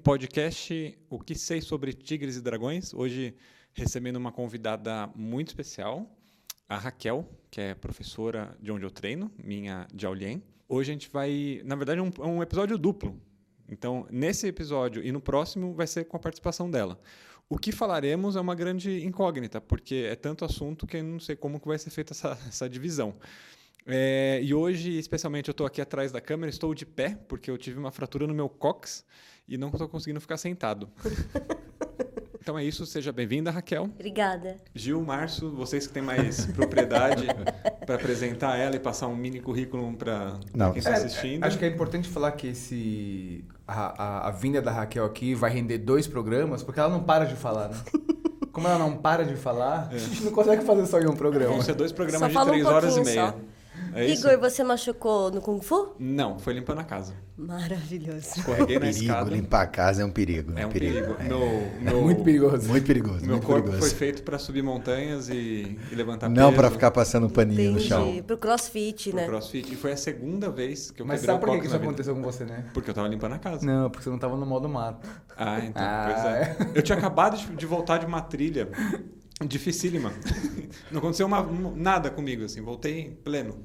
podcast O que sei sobre tigres e dragões. Hoje recebendo uma convidada muito especial, a Raquel, que é professora de onde eu treino, minha de Aulien. Hoje a gente vai, na verdade, um, um episódio duplo. Então, nesse episódio e no próximo vai ser com a participação dela. O que falaremos é uma grande incógnita, porque é tanto assunto que eu não sei como que vai ser feita essa, essa divisão. É, e hoje, especialmente, eu estou aqui atrás da câmera, estou de pé, porque eu tive uma fratura no meu cox e não estou conseguindo ficar sentado. Então é isso, seja bem-vinda, Raquel. Obrigada. Gil, Márcio, vocês que têm mais propriedade para apresentar ela e passar um mini currículo para quem está É, assistindo. Acho que é importante falar que esse a, a, a vinda da Raquel aqui vai render dois programas, porque ela não para de falar, né? Como ela não para de falar, a gente não consegue fazer só em um programa. Vão ser dois programas Só de fala um três horas e meia. só. É? Igor, você machucou no Kung Fu? Não, foi limpando a casa. Maravilhoso. Escorreguei na perigo, escada. limpar a casa é um perigo. É um perigo. Meu, meu, É muito perigoso. Muito perigoso, Meu muito corpo perigoso. foi feito para subir montanhas e, e levantar Não para ficar passando paninho no chão. Entendi. Pro crossfit, pro né? crossfit. E foi a segunda vez que eu Mas sabe por que, isso vida. aconteceu com você, né? Porque eu tava limpando a casa. Não, porque você não tava no modo mato. Ah, então, Ah, pois é. Eu tinha acabado de, de voltar de uma trilha dificílima. Não aconteceu uma- nada comigo, assim, voltei pleno.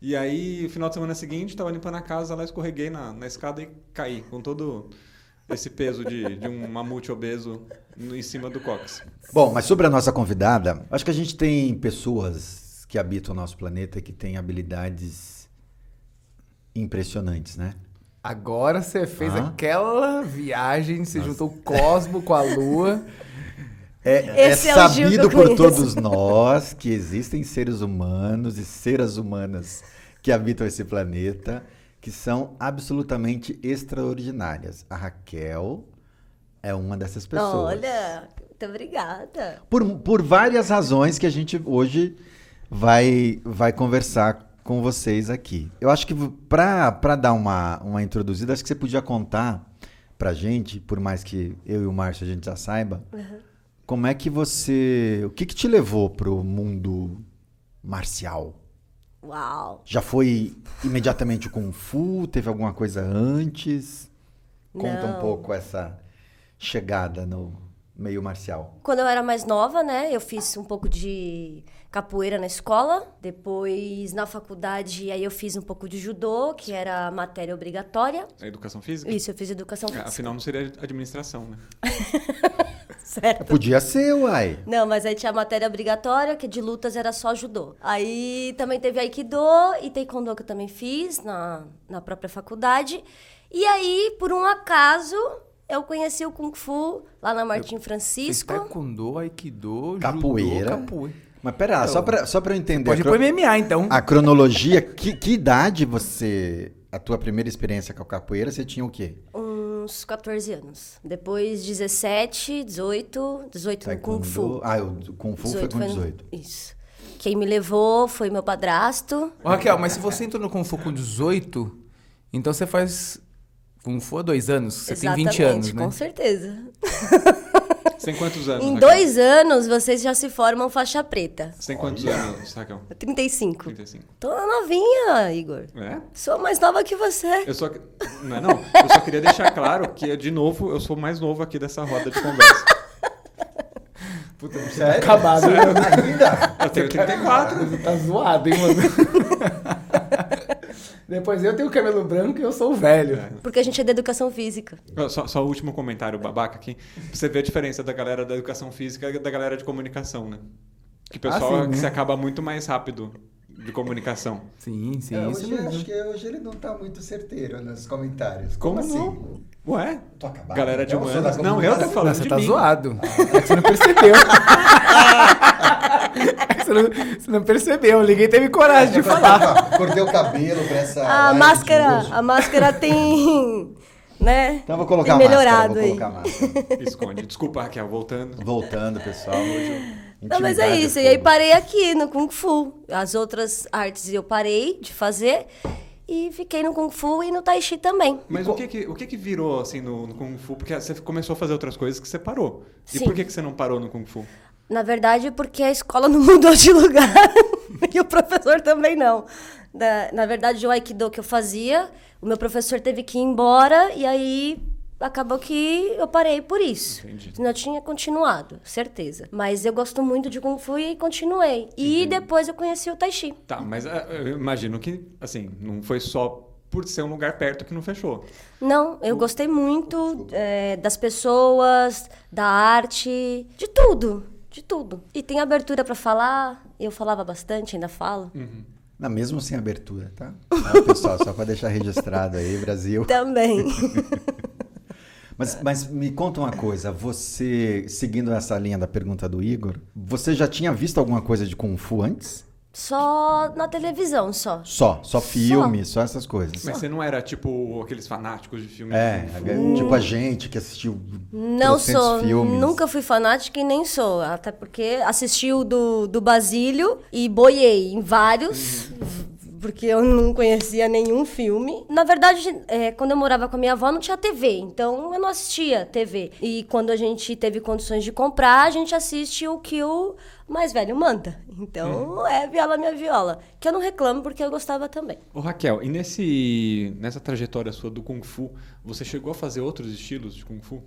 E aí, no final de semana seguinte, tava limpando a casa, lá escorreguei na, na escada e caí, com todo esse peso de, de um mamute obeso no- em cima do cox. Bom, mas sobre a nossa convidada, acho que a gente tem pessoas que habitam o nosso planeta que têm habilidades impressionantes, né? Agora você fez Ah. aquela viagem, você juntou o Cosmo com a Lua. É, é é sabido por todos nós que existem seres humanos e seras humanas que habitam esse planeta que são absolutamente extraordinárias. A Raquel é uma dessas pessoas. Olha, muito obrigada. Por, por várias razões que a gente hoje vai, vai conversar com vocês aqui. Eu acho que para dar uma, uma introduzida, acho que você podia contar pra gente, por mais que eu e o Márcio a gente já saiba, como é que você. O que, que te levou pro mundo marcial? Uau. Já foi imediatamente o Kung Fu? Teve alguma coisa antes? Conta um Não. pouco essa chegada no meio marcial. Quando eu era mais nova, né, eu fiz um pouco de capoeira na escola. Depois, na faculdade, aí eu fiz um pouco de judô, que era matéria obrigatória. A educação física? Isso, eu fiz educação Ah, física. Afinal, não seria administração, né? Certo. Podia ser, uai. Não, mas aí tinha matéria obrigatória, que de lutas era só judô. Aí também teve Aikido e Taekwondo que eu também fiz na, na própria faculdade. E aí, por um acaso, eu conheci o Kung Fu lá na Martim Fez Francisco. taekwondo, aikido, Capoeira. judô, capoeira. Mas pera, só pra, só pra eu entender. Pode a, ir pro MMA, então. a cronologia, que, que idade você. A tua primeira experiência com a capoeira, você tinha o quê? Uns 14 anos. Depois 17, 18, 18 no Kung Fu. Ah, o Kung Fu foi com no- 18. Isso. Quem me levou foi meu padrasto. Ô, Raquel, mas se você entrou no Kung Fu com 18, então você faz Kung Fu há dois anos. Você tem 20 Exatamente, anos, né? com certeza. Tem quantos anos, Em Raquel? dois anos, vocês já se formam faixa preta. Tem quantos anos, Raquel? 35. 35. Tô novinha, Igor. É? Sou mais nova que você. Eu só... Não é não. Eu só queria deixar claro que, de novo, eu sou mais novo aqui dessa roda de conversa. Puta, tá acabado, né? Ainda? Eu tenho 34. Você tá zoado, hein, mano? Depois eu tenho cabelo branco e eu sou velho. Porque a gente é da educação física. Só, só o último comentário babaca aqui. Pra você ver a diferença da galera da educação física e da galera de comunicação, né? Que o pessoal Ah, sim, que né? se acaba muito mais rápido de comunicação. Sim, sim, É, isso hoje, mesmo. acho que hoje ele não tá muito certeiro nos comentários. Como, Como, assim? não? Ué? Tô acabado. Galera de humanas. Não, eu tô falando Não, você de tá mim. zoado. É que você não percebeu. Você, não, você não percebeu. Ninguém teve coragem de falar. Cortei o cabelo pra essa. A máscara, a máscara tem, né? Então eu vou colocar tem a máscara. melhorado Vou aí. colocar a máscara. Esconde. Desculpa, Raquel, voltando. Voltando, pessoal. Hoje, Não, mas é isso. é E aí parei aqui no Kung Fu. As outras artes eu parei de fazer e fiquei no Kung Fu e no Tai Chi também. Mas o que que, o que que virou, assim, no, no Kung Fu? Porque você começou a fazer outras coisas que você parou. E Sim. por que, que você não parou no Kung Fu? Na verdade, porque a escola não mudou de lugar e o professor também não. Da- na verdade, o Aikido que eu fazia, o meu professor teve que ir embora e aí acabou que eu parei por isso. Entendi. Senão eu tinha continuado, certeza. Mas eu gosto muito de Kung Fu e continuei. E depois eu conheci o Tai Chi. Tá, mas ah, eu imagino que, assim, não foi só por ser um lugar perto que não fechou. Não, eu gostei muito é, das pessoas, da arte, de tudo, de tudo. E tem abertura pra falar, eu falava bastante, ainda falo. Não, mesmo sem abertura, tá? Tá, pessoal, só para deixar registrado aí, Brasil. Também. Mas, mas me conta uma coisa, você, seguindo essa linha da pergunta do Igor, você já tinha visto alguma coisa de Kung Fu antes? Só na televisão, só. Só, só filme, só, essas coisas. Mas você não era, tipo, aqueles fanáticos de filme É, de Fu? tipo a gente que assistiu Não sou, filmes. nunca fui fanática e nem sou. Até porque assisti o do, do Basílio e boiei em vários, porque eu não conhecia nenhum filme. Na verdade, é, quando eu morava com a minha avó, não tinha TV, então eu não assistia TV. E quando a gente teve condições de comprar, a gente assiste o que o mais velho manda. Então é viola minha viola. Que eu não reclamo porque eu gostava também. Ô Raquel, e nesse, nessa trajetória sua do Kung Fu, você chegou a fazer outros estilos de Kung Fu?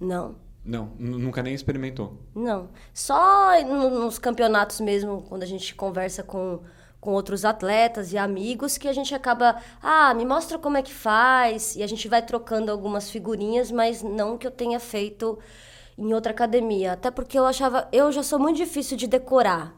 Não. Não, nu- nunca nem experimentou. Não. Só no- nos campeonatos mesmo, quando a gente conversa com, com outros atletas e amigos, que a gente acaba. Ah, me mostra como é que faz. E a gente vai trocando algumas figurinhas, mas não que eu tenha feito em outra academia. Até porque eu achava. Eu já sou muito difícil de decorar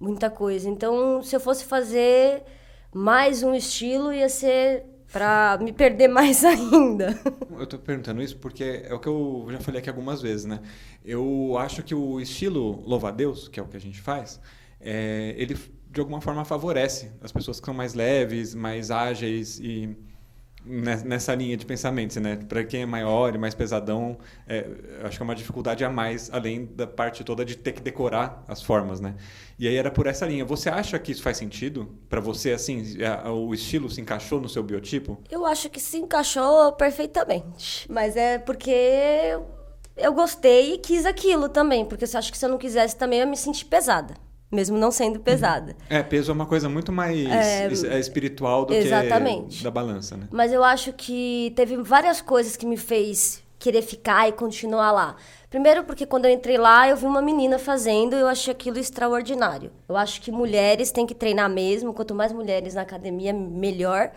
muita coisa. Então, se eu fosse fazer mais um estilo, ia ser pra me perder mais ainda. Eu tô perguntando isso porque é o que eu já falei aqui algumas vezes, né? Eu acho que o estilo louva-a-Deus, que é o que a gente faz, é, ele de alguma forma favorece as pessoas que são mais leves, mais ágeis e ne- nessa linha de pensamento, né? Para quem é maior e mais pesadão, é, acho que é uma dificuldade a mais, além da parte toda de ter que decorar as formas, né? E aí era por essa linha. Você acha que isso faz sentido para você? Assim, o estilo se encaixou no seu biotipo? Eu acho que se encaixou perfeitamente. Mas é porque eu- eu gostei e quis aquilo também. Porque eu acho que se eu não quisesse também eu ia me sentir pesada. Mesmo não sendo pesada. É, peso é uma coisa muito mais É, é espiritual do exatamente. que da balança, né? Mas eu acho que teve várias coisas que me fez querer ficar e continuar lá. Primeiro porque quando eu entrei lá, eu vi uma menina fazendo e eu achei aquilo extraordinário. Eu acho que mulheres têm que treinar mesmo, quanto mais mulheres na academia, melhor.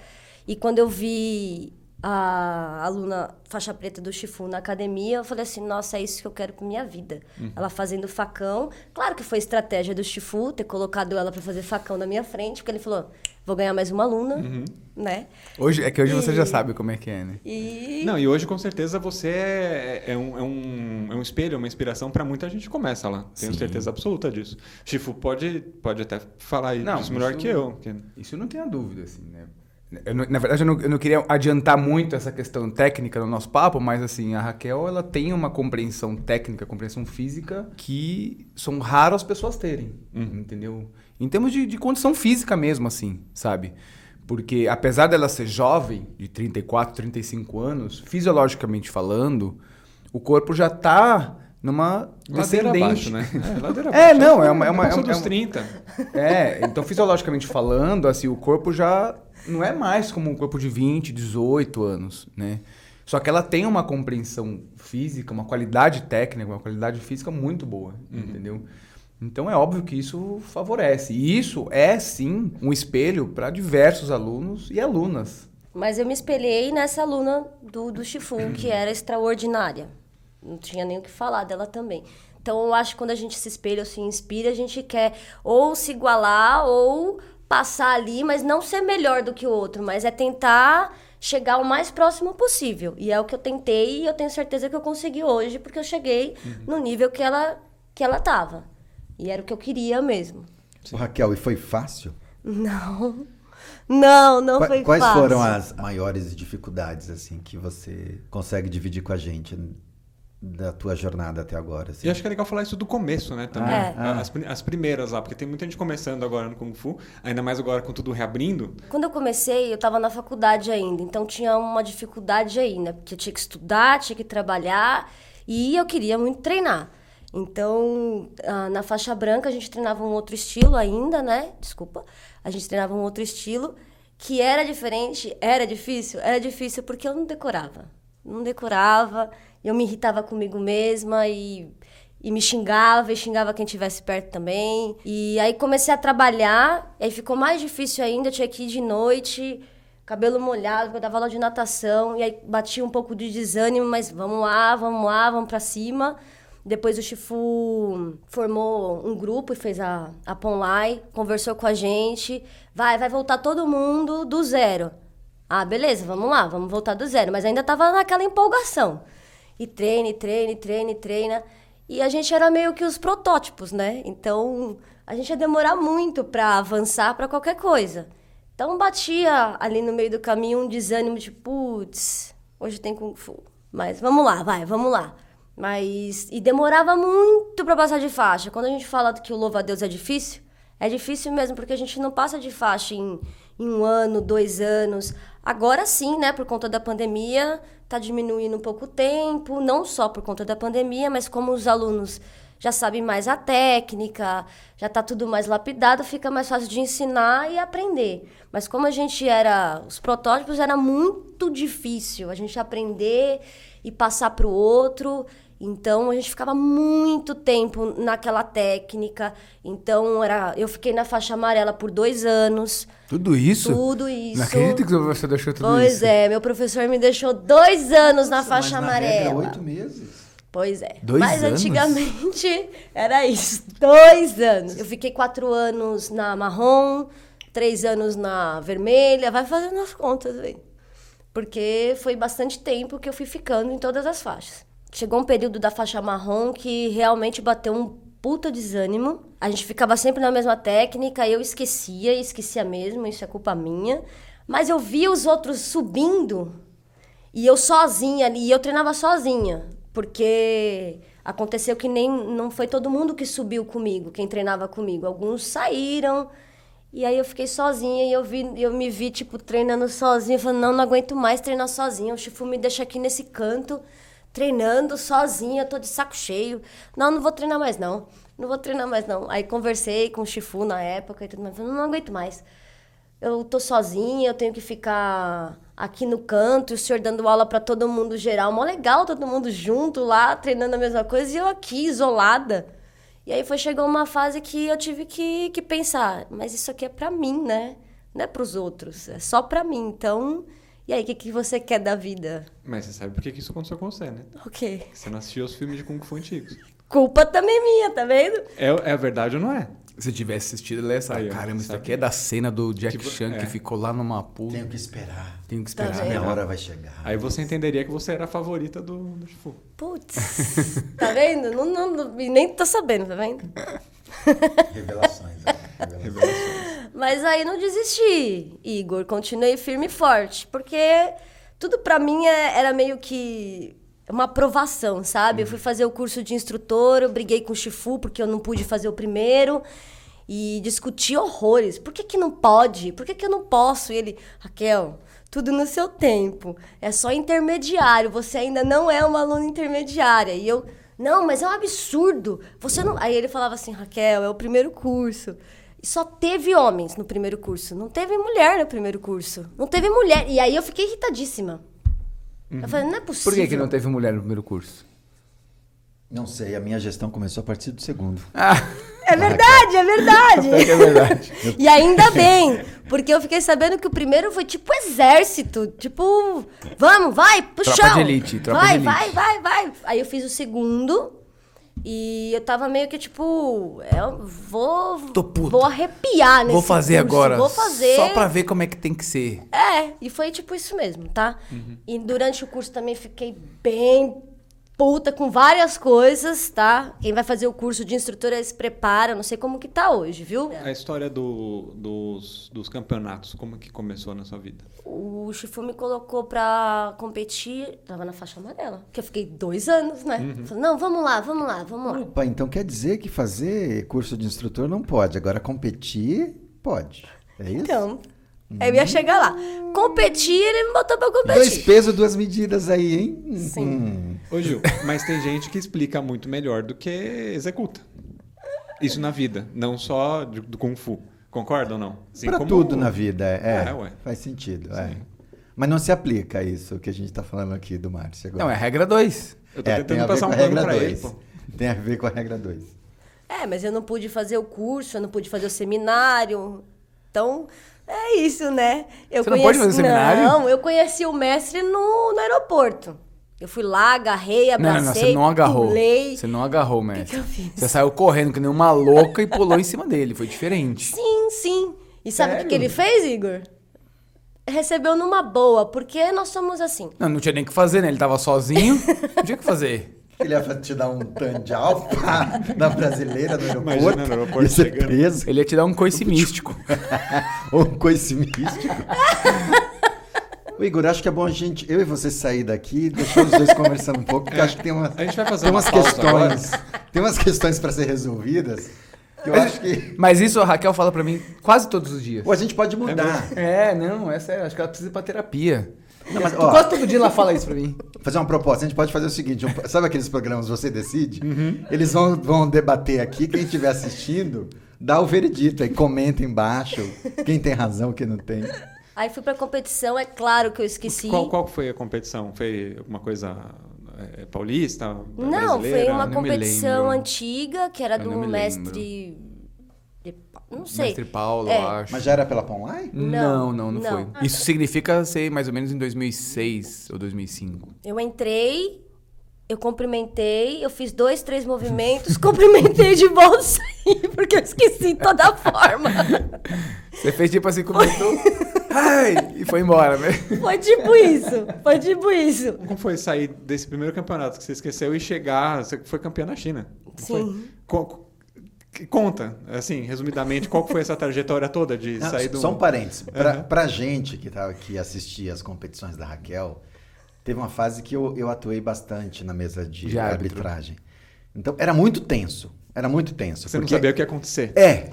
E quando eu vi a aluna faixa preta do Shifu na academia, eu falei assim, nossa, é isso que eu quero pra minha vida. Ela fazendo facão. Claro que foi estratégia do Shifu ter colocado ela pra fazer facão na minha frente, porque ele falou, vou ganhar mais uma aluna, né? Hoje, é que hoje você já E- sabe como é que é, né? E Não, e hoje com certeza você é, é um, é, um, é um espelho, é uma inspiração para muita gente que começa lá. Tenho Sim. certeza absoluta disso. Chifu pode, pode até falar Não, isso melhor isso- que eu. que- Isso não tenha dúvida, assim, né? Eu na verdade, eu não, eu não queria adiantar muito essa questão técnica no nosso papo, mas assim, a Raquel, ela tem uma compreensão técnica, compreensão física que são raras as pessoas terem, entendeu? Em termos de, de condição física mesmo, assim, sabe? Porque apesar dela ser jovem, de 34, 35 anos, fisiologicamente falando, o corpo já tá numa Ladeira descendente. abaixo, né? É, ladeira É, abaixo. não, é uma- é uma- é uma- dos é uma- 30. É, então fisiologicamente falando, assim, o corpo já não é mais como um corpo de 20, 18 anos, né? Só que ela tem uma compreensão física, uma qualidade técnica, uma qualidade física muito boa, entendeu? Então é óbvio que isso favorece. E isso é sim um espelho para diversos alunos e alunas. Mas eu me espelhei nessa aluna do, do Shifu, que era extraordinária. Não tinha nem o que falar dela também. Então eu acho que quando a gente se espelha ou se inspira, a gente quer ou se igualar ou passar ali, mas não ser melhor do que o outro, mas é tentar chegar o mais próximo possível. E é o que eu tentei e eu tenho certeza que eu consegui hoje, porque eu cheguei no nível que ela, que ela tava. E era o que eu queria mesmo. Ô, Raquel, e foi fácil? Não. Não, não foi Quais fácil. foram as maiores dificuldades assim que você consegue dividir com a gente da tua jornada até agora? assim? E acho que é legal falar isso do começo, né? Também. É. As, pri- as primeiras lá, porque tem muita gente começando agora no Kung Fu, ainda mais agora com tudo reabrindo. Quando eu comecei, eu estava na faculdade ainda, então tinha uma dificuldade aí, né? Porque eu tinha que estudar, tinha que trabalhar e eu queria muito treinar. Então, ah, na faixa branca, a gente treinava um outro estilo ainda, né? Desculpa. A gente treinava um outro estilo que era diferente, era difícil, era difícil porque eu não decorava. Não decorava. Eu me irritava comigo mesma e, e me xingava, e xingava quem estivesse perto também. E aí comecei a trabalhar, aí ficou mais difícil ainda, eu tinha que ir de noite, cabelo molhado, eu dava aula de natação, e aí batia um pouco de desânimo, mas vamos lá, vamos lá, vamos pra cima. Depois o Chifu formou um grupo e fez a, a Ponlai, conversou com a gente. Vai, vai voltar todo mundo do zero. Ah, beleza, vamos lá, vamos voltar do zero. Mas ainda tava naquela empolgação. E treina, e treina, e treina, e a gente era meio que os protótipos, né? Então, a gente ia demorar muito para avançar para qualquer coisa. Então, batia ali no meio do caminho um desânimo de, putz, hoje tem Kung Fu. Mas vamos lá, vai, vamos lá. Mas. E demorava muito para passar de faixa. Quando a gente fala que o louva a Deus é difícil, é difícil mesmo, porque a gente não passa de faixa em, em um ano, dois anos. Agora sim, né, por conta da pandemia, tá diminuindo um pouco o tempo, não só por conta da pandemia, mas como os alunos já sabem mais a técnica, já tá tudo mais lapidado, fica mais fácil de ensinar e aprender. Mas como a gente era, os protótipos era muito difícil a gente aprender e passar para o outro. Então a gente ficava muito tempo naquela técnica. Então era, eu fiquei na faixa amarela por dois anos. Tudo isso? Tudo isso. Não acredito que você deixou tudo pois isso. Pois é, meu professor me deixou dois anos na faixa mas na amarela. Regra, oito meses. Pois é. Dois Mas anos? antigamente era isso, dois anos. Eu fiquei quatro anos na marrom, três anos na vermelha, vai fazendo as contas aí. Porque foi bastante tempo que eu fui ficando em todas as faixas. Chegou um período da faixa marrom que realmente bateu um puta desânimo. A gente ficava sempre na mesma técnica, eu esquecia, esquecia mesmo, isso é culpa minha. Mas eu via os outros subindo e eu sozinha ali, e eu treinava sozinha, porque aconteceu que nem não foi todo mundo que subiu comigo, quem treinava comigo. Alguns saíram, e aí eu fiquei sozinha e eu, vi, eu me vi, tipo, treinando sozinha. Falando, não, não aguento mais treinar sozinha. O Chifu me deixa aqui nesse canto, treinando sozinha, tô de saco cheio. Não, não vou treinar mais, não. Não vou treinar mais, não. Aí conversei com o Chifu na época e tudo mais. Não aguento mais. Eu tô sozinha, eu tenho que ficar aqui no canto, o senhor dando aula para todo mundo geral. Mó legal, todo mundo junto lá, treinando a mesma coisa, e eu aqui, isolada. E aí foi chegou uma fase que eu tive que, que pensar, mas isso aqui é para mim, né? Não é para os outros, é só para mim. Então, e aí, o que, que você quer da vida? Mas você sabe por que que isso aconteceu com você, né? O quê? Você não assistiu os filmes de Kung Fu antigos. Culpa também minha, tá vendo? É, é verdade ou não é? Se tivesse assistido, ele ia saber. Caramba, isso aqui é da cena do Jack Tipo, Chan é. que ficou lá numa puta. Tenho que esperar. Tenho que Tá esperar. vendo? Minha né? hora vai chegar. Aí você entenderia que você era a favorita do, do Shifu. Putz, tá vendo? Não, não, não- nem tô sabendo, tá vendo? Revelações. Mas aí não desisti, Igor. Continuei firme e forte. Porque tudo pra mim é- era meio que uma aprovação, sabe? Eu fui fazer o curso de instrutor, eu briguei com o Chifu porque eu não pude fazer o primeiro. E discuti horrores. Por que, que não pode? Por que, que eu não posso? E ele, Raquel, tudo no seu tempo. É só intermediário. Você ainda não é uma aluna intermediária. E eu, não, mas é um absurdo. Você não. Aí ele falava assim, Raquel, é o primeiro curso. Só teve homens no primeiro curso. Não teve mulher no primeiro curso. Não teve mulher. E aí eu fiquei irritadíssima. Eu falei, não é possível. Por que, que não teve mulher no primeiro curso? Não sei, a minha gestão começou a partir do segundo. É verdade, é verdade. É verdade. E ainda bem, porque eu fiquei sabendo que o primeiro foi tipo exército, tipo, vamos, vai, pro Tropa de elite, tropa vai, de vai, elite. vai, vai. Aí eu fiz o segundo e eu tava meio que tipo, eu vou Tô puto. vou arrepiar nesse Vou fazer curso, agora. Vou fazer. Só pra ver como é que tem que ser. É, e foi tipo isso mesmo, tá? Uhum. E durante o curso também fiquei bem puta com várias coisas, tá? Quem vai fazer o curso de instrutora se prepara, não sei como que tá hoje, viu? A história do- dos, dos campeonatos, como que começou na sua vida? O Chifu me colocou pra competir, tava na faixa amarela, que eu fiquei dois anos, né? Uhum. Falei, não, vamos lá, vamos lá, vamos lá. Opa, então quer dizer que fazer curso de instrutor não pode. Agora competir, pode. É isso? Então, eu ia chegar lá. Competir, ele me botou pra competir. Dois pesos, duas medidas aí, hein? Sim. Hum. Ô Gil, mas tem gente que explica muito melhor do que executa. Isso na vida, não só do Kung Fu. Concorda ou não? Assim pra como- tudo na vida, é. É, ué. Faz sentido, é. Sim. Mas não se aplica isso que a gente tá falando aqui do Márcio agora. Não, é regra 2. Eu tô É, tem tentando a ver passar com um a pano regra pra ele, 2. pô. Tem a ver com a regra 2. É, mas eu não pude fazer o curso, eu não pude fazer o seminário. Então, é isso, né? Eu Você não pode fazer seminário? Não, eu conheci o mestre no, no aeroporto. Eu fui lá, agarrei, Não, abracei, não, você não agarrou. pulei. Você não agarrou, que mestre. eu fiz? Você saiu correndo que nem uma louca e pulou em cima dele. Foi diferente. Sim, sim. E sabe o que, que ele fez, Igor? Recebeu numa boa, porque nós somos assim. Não, não tinha nem o que fazer, né? Ele tava sozinho. Não tinha o que fazer. Ele ia te dar um tan de alfa na brasileira no aeroporto. Imagina no aeroporto ia ser chegando. preso. Ele ia te dar um coice místico. Ou um coice místico. Ô, Igor, acho que é bom a gente, eu e você sair daqui e deixar os dois conversando um pouco, porque acho que tem, uma, A gente vai fazer tem uma umas questões. Tem umas questões para ser resolvidas. Que eu acho que. Mas isso a Raquel fala pra mim quase todos os dias. Ou a gente pode mudar. É, não, é sério. Acho que ela precisa ir pra terapia. Não, mas, Tu- ó, Quase todo dia ela fala isso pra mim. fazer uma proposta. A gente pode fazer o seguinte: um- sabe aqueles programas Você Decide? Eles vão, vão debater aqui. Quem estiver assistindo, dá o veredito aí, comenta embaixo. Quem tem razão, quem não tem. Aí fui pra competição, é claro que eu esqueci. Qual, qual foi a competição? Foi alguma coisa é, paulista? Não, foi uma não competição antiga, que era Eu do não mestre. de- Não sei. Mestre Paulo, É. eu acho. Mas já era pela Ponline? Não, não, não, Não. foi. Isso significa ser mais ou menos em 2006 ou 2005. Eu entrei, eu cumprimentei, eu fiz dois, três movimentos, cumprimentei de volta e saí, porque eu esqueci toda a forma. Você fez tipo assim, comentou. Ai! E foi embora, né? Foi tipo isso, foi tipo isso. Como foi sair desse primeiro campeonato que você esqueceu e chegar? Você foi campeã na China. Foi? Sim. Que- Conta, assim, resumidamente, qual foi essa trajetória toda de Não, sair do. Só um parênteses. Pra, Aham. pra gente que, tava, que assistia as competições da Raquel, teve uma fase que eu, eu atuei bastante na mesa de, De arbitragem. Então, era muito tenso. Era muito tenso. Você não porque- sabia o que ia acontecer. É.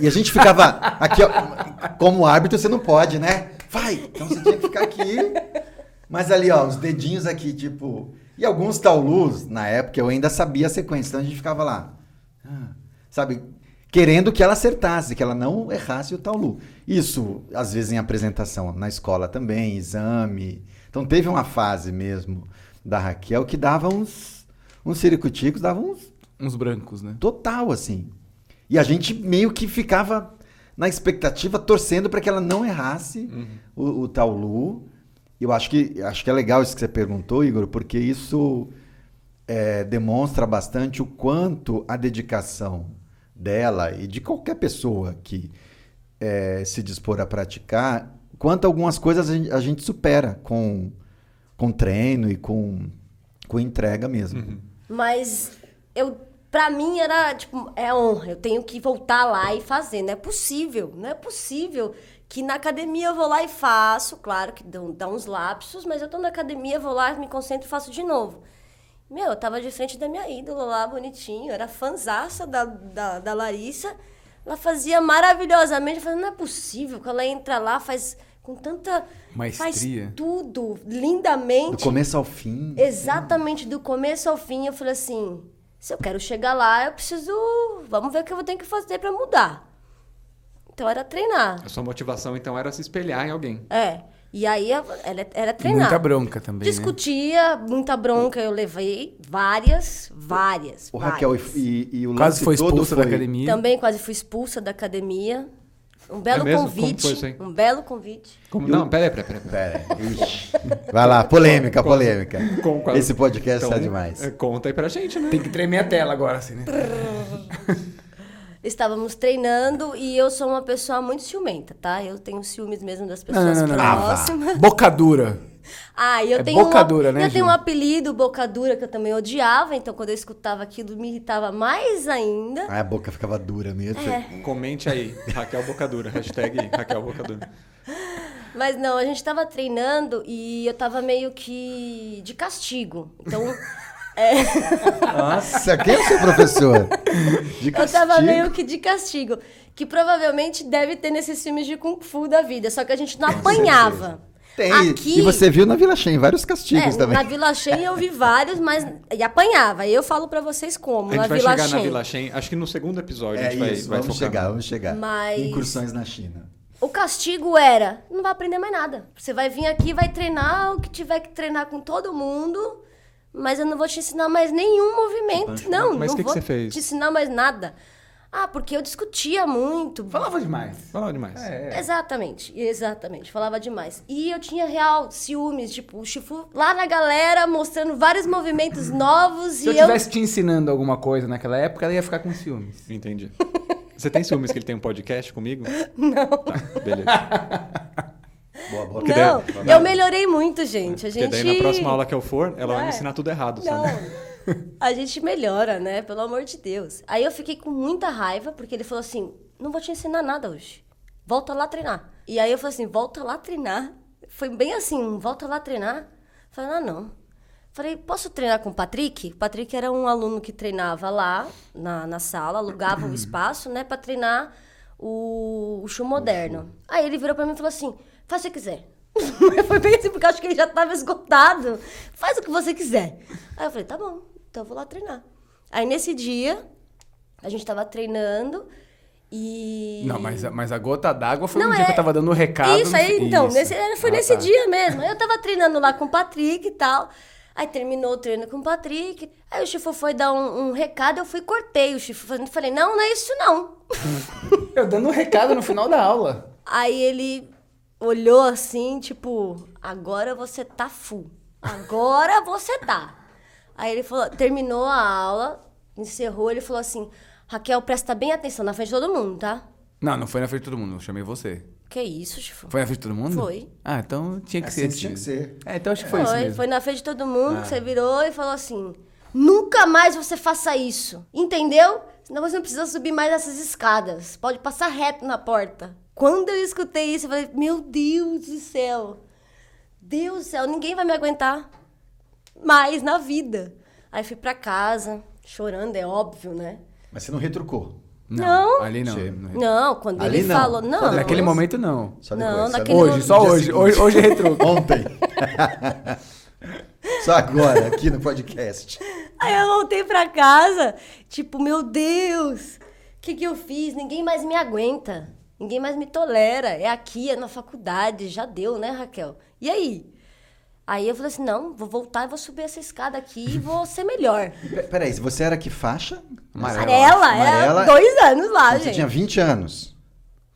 E a gente ficava aqui, ó, como árbitro você não pode, né? Vai! Então você tinha que ficar aqui. Mas ali, ó, os dedinhos aqui, tipo. E alguns taulus, na época, eu ainda sabia a sequência. Então a gente ficava lá. ah, sabe? Querendo que ela acertasse, que ela não errasse o taulu. Isso, às vezes, em apresentação na escola também, exame. Então teve uma fase mesmo da Raquel que dava uns. Uns ciricuticos, dava uns Uns brancos, né? Total, assim. E a gente meio que ficava na expectativa, torcendo para que ela não errasse o, o Taulu. Eu acho que, acho que é legal isso que você perguntou, Igor, porque isso é, demonstra bastante o quanto a dedicação dela e de qualquer pessoa que é, se dispor a praticar, quanto algumas coisas a gente, a gente supera com, com treino e com, com entrega mesmo. Mas eu, pra mim era tipo, é honra, eu tenho que voltar lá e fazer. Não é possível, não é possível que na academia eu vou lá e faço, claro que dá, uns lapsos, mas eu tô na academia, vou lá, me concentro e faço de novo. Meu, eu tava de frente da minha ídola lá, bonitinho, era fanzaça da, da, da Larissa. Ela fazia maravilhosamente, eu falei, não é possível que ela entra lá, faz com tanta... Maestria. Faz tudo, lindamente. Do começo ao fim. Exatamente, do começo ao fim, eu falei assim: se eu quero chegar lá, eu preciso. Vamos ver o que eu vou ter que fazer pra mudar. Então era treinar. A sua motivação, então, era se espelhar em alguém. É. E aí era, era treinar. muita bronca também, né? Discutia, muita bronca eu levei. Várias, várias. O Raquel várias. e, e, e o Quase foi expulsa da academia. Também quase fui expulsa da academia. Um belo É mesmo? Como convite. foi aí? Um belo convite. Como... Não, peraí, peraí, peraí. peraí. Pera. Vai lá, polêmica, polêmica. com- quase- Esse podcast Então, tá demais. é, Conta aí pra gente, né? Tem que tremer a tela agora, assim, né? Estávamos treinando e eu sou uma pessoa muito ciumenta, tá? Eu tenho ciúmes mesmo das Não, não, pessoas não, não. Ah, próximas. Bocadura. Ah, e eu É tenho bocadura, uma, né, Eu tenho um apelido, bocadura, que eu também odiava, então quando eu escutava aquilo me irritava mais ainda. Aí a boca ficava dura mesmo. É. Comente aí, Raquel Bocadura. Hashtag Raquel Bocadura. Mas não, a gente tava treinando e eu tava meio que de castigo. Então, Nossa, quem é o seu professor? De eu tava castigo? meio que de castigo. Que provavelmente deve ter nesses filmes de Kung Fu da vida, só que a gente não apanhava. Tem. Aqui, E você viu na Vila Shen vários castigos é, também. na Vila Shen eu vi vários, mas e apanhava. E eu falo pra vocês como, A na gente vai Vila chegar na Shen. Vila Shen. Acho que no segundo episódio a É gente vai, isso, vai vamos focar. chegar, vamos chegar. Mas- Incursões na China. o castigo era: não vai aprender mais nada. Você vai vir aqui, vai treinar o que tiver que treinar com todo mundo, mas eu não vou te ensinar mais nenhum movimento. Não, Mas não o que que vou você fez? te ensinar mais nada. Ah, porque eu discutia muito. Falava demais. Falava demais. É. Exatamente, exatamente. Falava demais. E eu tinha real ciúmes, tipo, o Chifu lá na galera mostrando vários movimentos novos Se e eu eu. estivesse te ensinando alguma coisa naquela época, ela ia ficar com ciúmes. Entendi. Você tem ciúmes que ele tem um podcast comigo? Não. Tá, beleza. Boa, boa. Porque Não, daí- eu melhorei muito, gente. A Porque gente. daí na próxima aula que eu for, ela vai É. me ensinar tudo errado, Não. A gente melhora, né? Pelo amor de Deus. Aí eu fiquei com muita raiva, porque ele falou assim: não vou te ensinar nada hoje. Volta lá treinar. E aí eu falei assim: volta lá treinar. Foi bem assim: volta lá treinar. Falei: ah, não. Falei: posso treinar com o Patrick? O Patrick era um aluno que treinava lá na, na sala, alugava o espaço, né, pra treinar o, o show moderno. Aí ele virou pra mim e falou assim: faz o que você quiser. Foi bem assim, porque eu acho que ele já tava esgotado. Faz o que você quiser. Aí eu falei, tá bom, então eu vou lá treinar. Aí nesse dia, a gente tava treinando e. Não, mas, a- mas a gota d'água foi Não, um dia é- que eu tava dando um recado. Isso aí, então, Isso. nesse- foi Ah, nesse tá. dia mesmo. Aí eu tava treinando lá com o Patrick e tal. Aí terminou o treino com o Patrick. Aí o Chifu foi dar um, um recado, eu fui e cortei o Chifu. Falei, não, não é isso não. Eu dando um recado no final da aula. Aí ele olhou assim, tipo, agora você tá full. Agora você tá. Aí ele falou, terminou a aula, encerrou, ele falou assim, Raquel, presta bem atenção na frente de todo mundo, tá? Não, não foi na frente de todo mundo, eu chamei você. Que isso, Chifu? Foi na frente de todo mundo? Foi. Ah, então tinha que Assim ser. tinha que ser. É, então acho que foi, isso Foi, mesmo. foi na frente de todo mundo que você virou e falou assim: nunca mais você faça isso, entendeu? Senão você não precisa subir mais essas escadas. Pode passar reto na porta. Quando eu escutei isso, eu falei: meu Deus do céu, Deus do céu, ninguém vai me aguentar mais na vida. Aí fui pra casa, chorando, é óbvio, né? Mas você não retrucou. Não. Ali não. Sim. não. Não, quando Ali ele não. falou. Não. Naquele momento não. Só Não, depois, só naquele. Hoje, só Dia hoje. Hoje, hoje é retruco. Ontem. só agora, aqui no podcast. Aí eu voltei pra casa, tipo, meu Deus, o que, que eu fiz? Ninguém mais me aguenta. Ninguém mais me tolera. É aqui, é na faculdade. Já deu, né, Raquel? E aí? Aí eu falei assim: não, vou voltar e vou subir essa escada aqui e vou ser melhor. Pe- Peraí, você era que faixa? Amarela. Amarela, Amarela. era dois anos lá, Quando você gente. tinha 20 anos.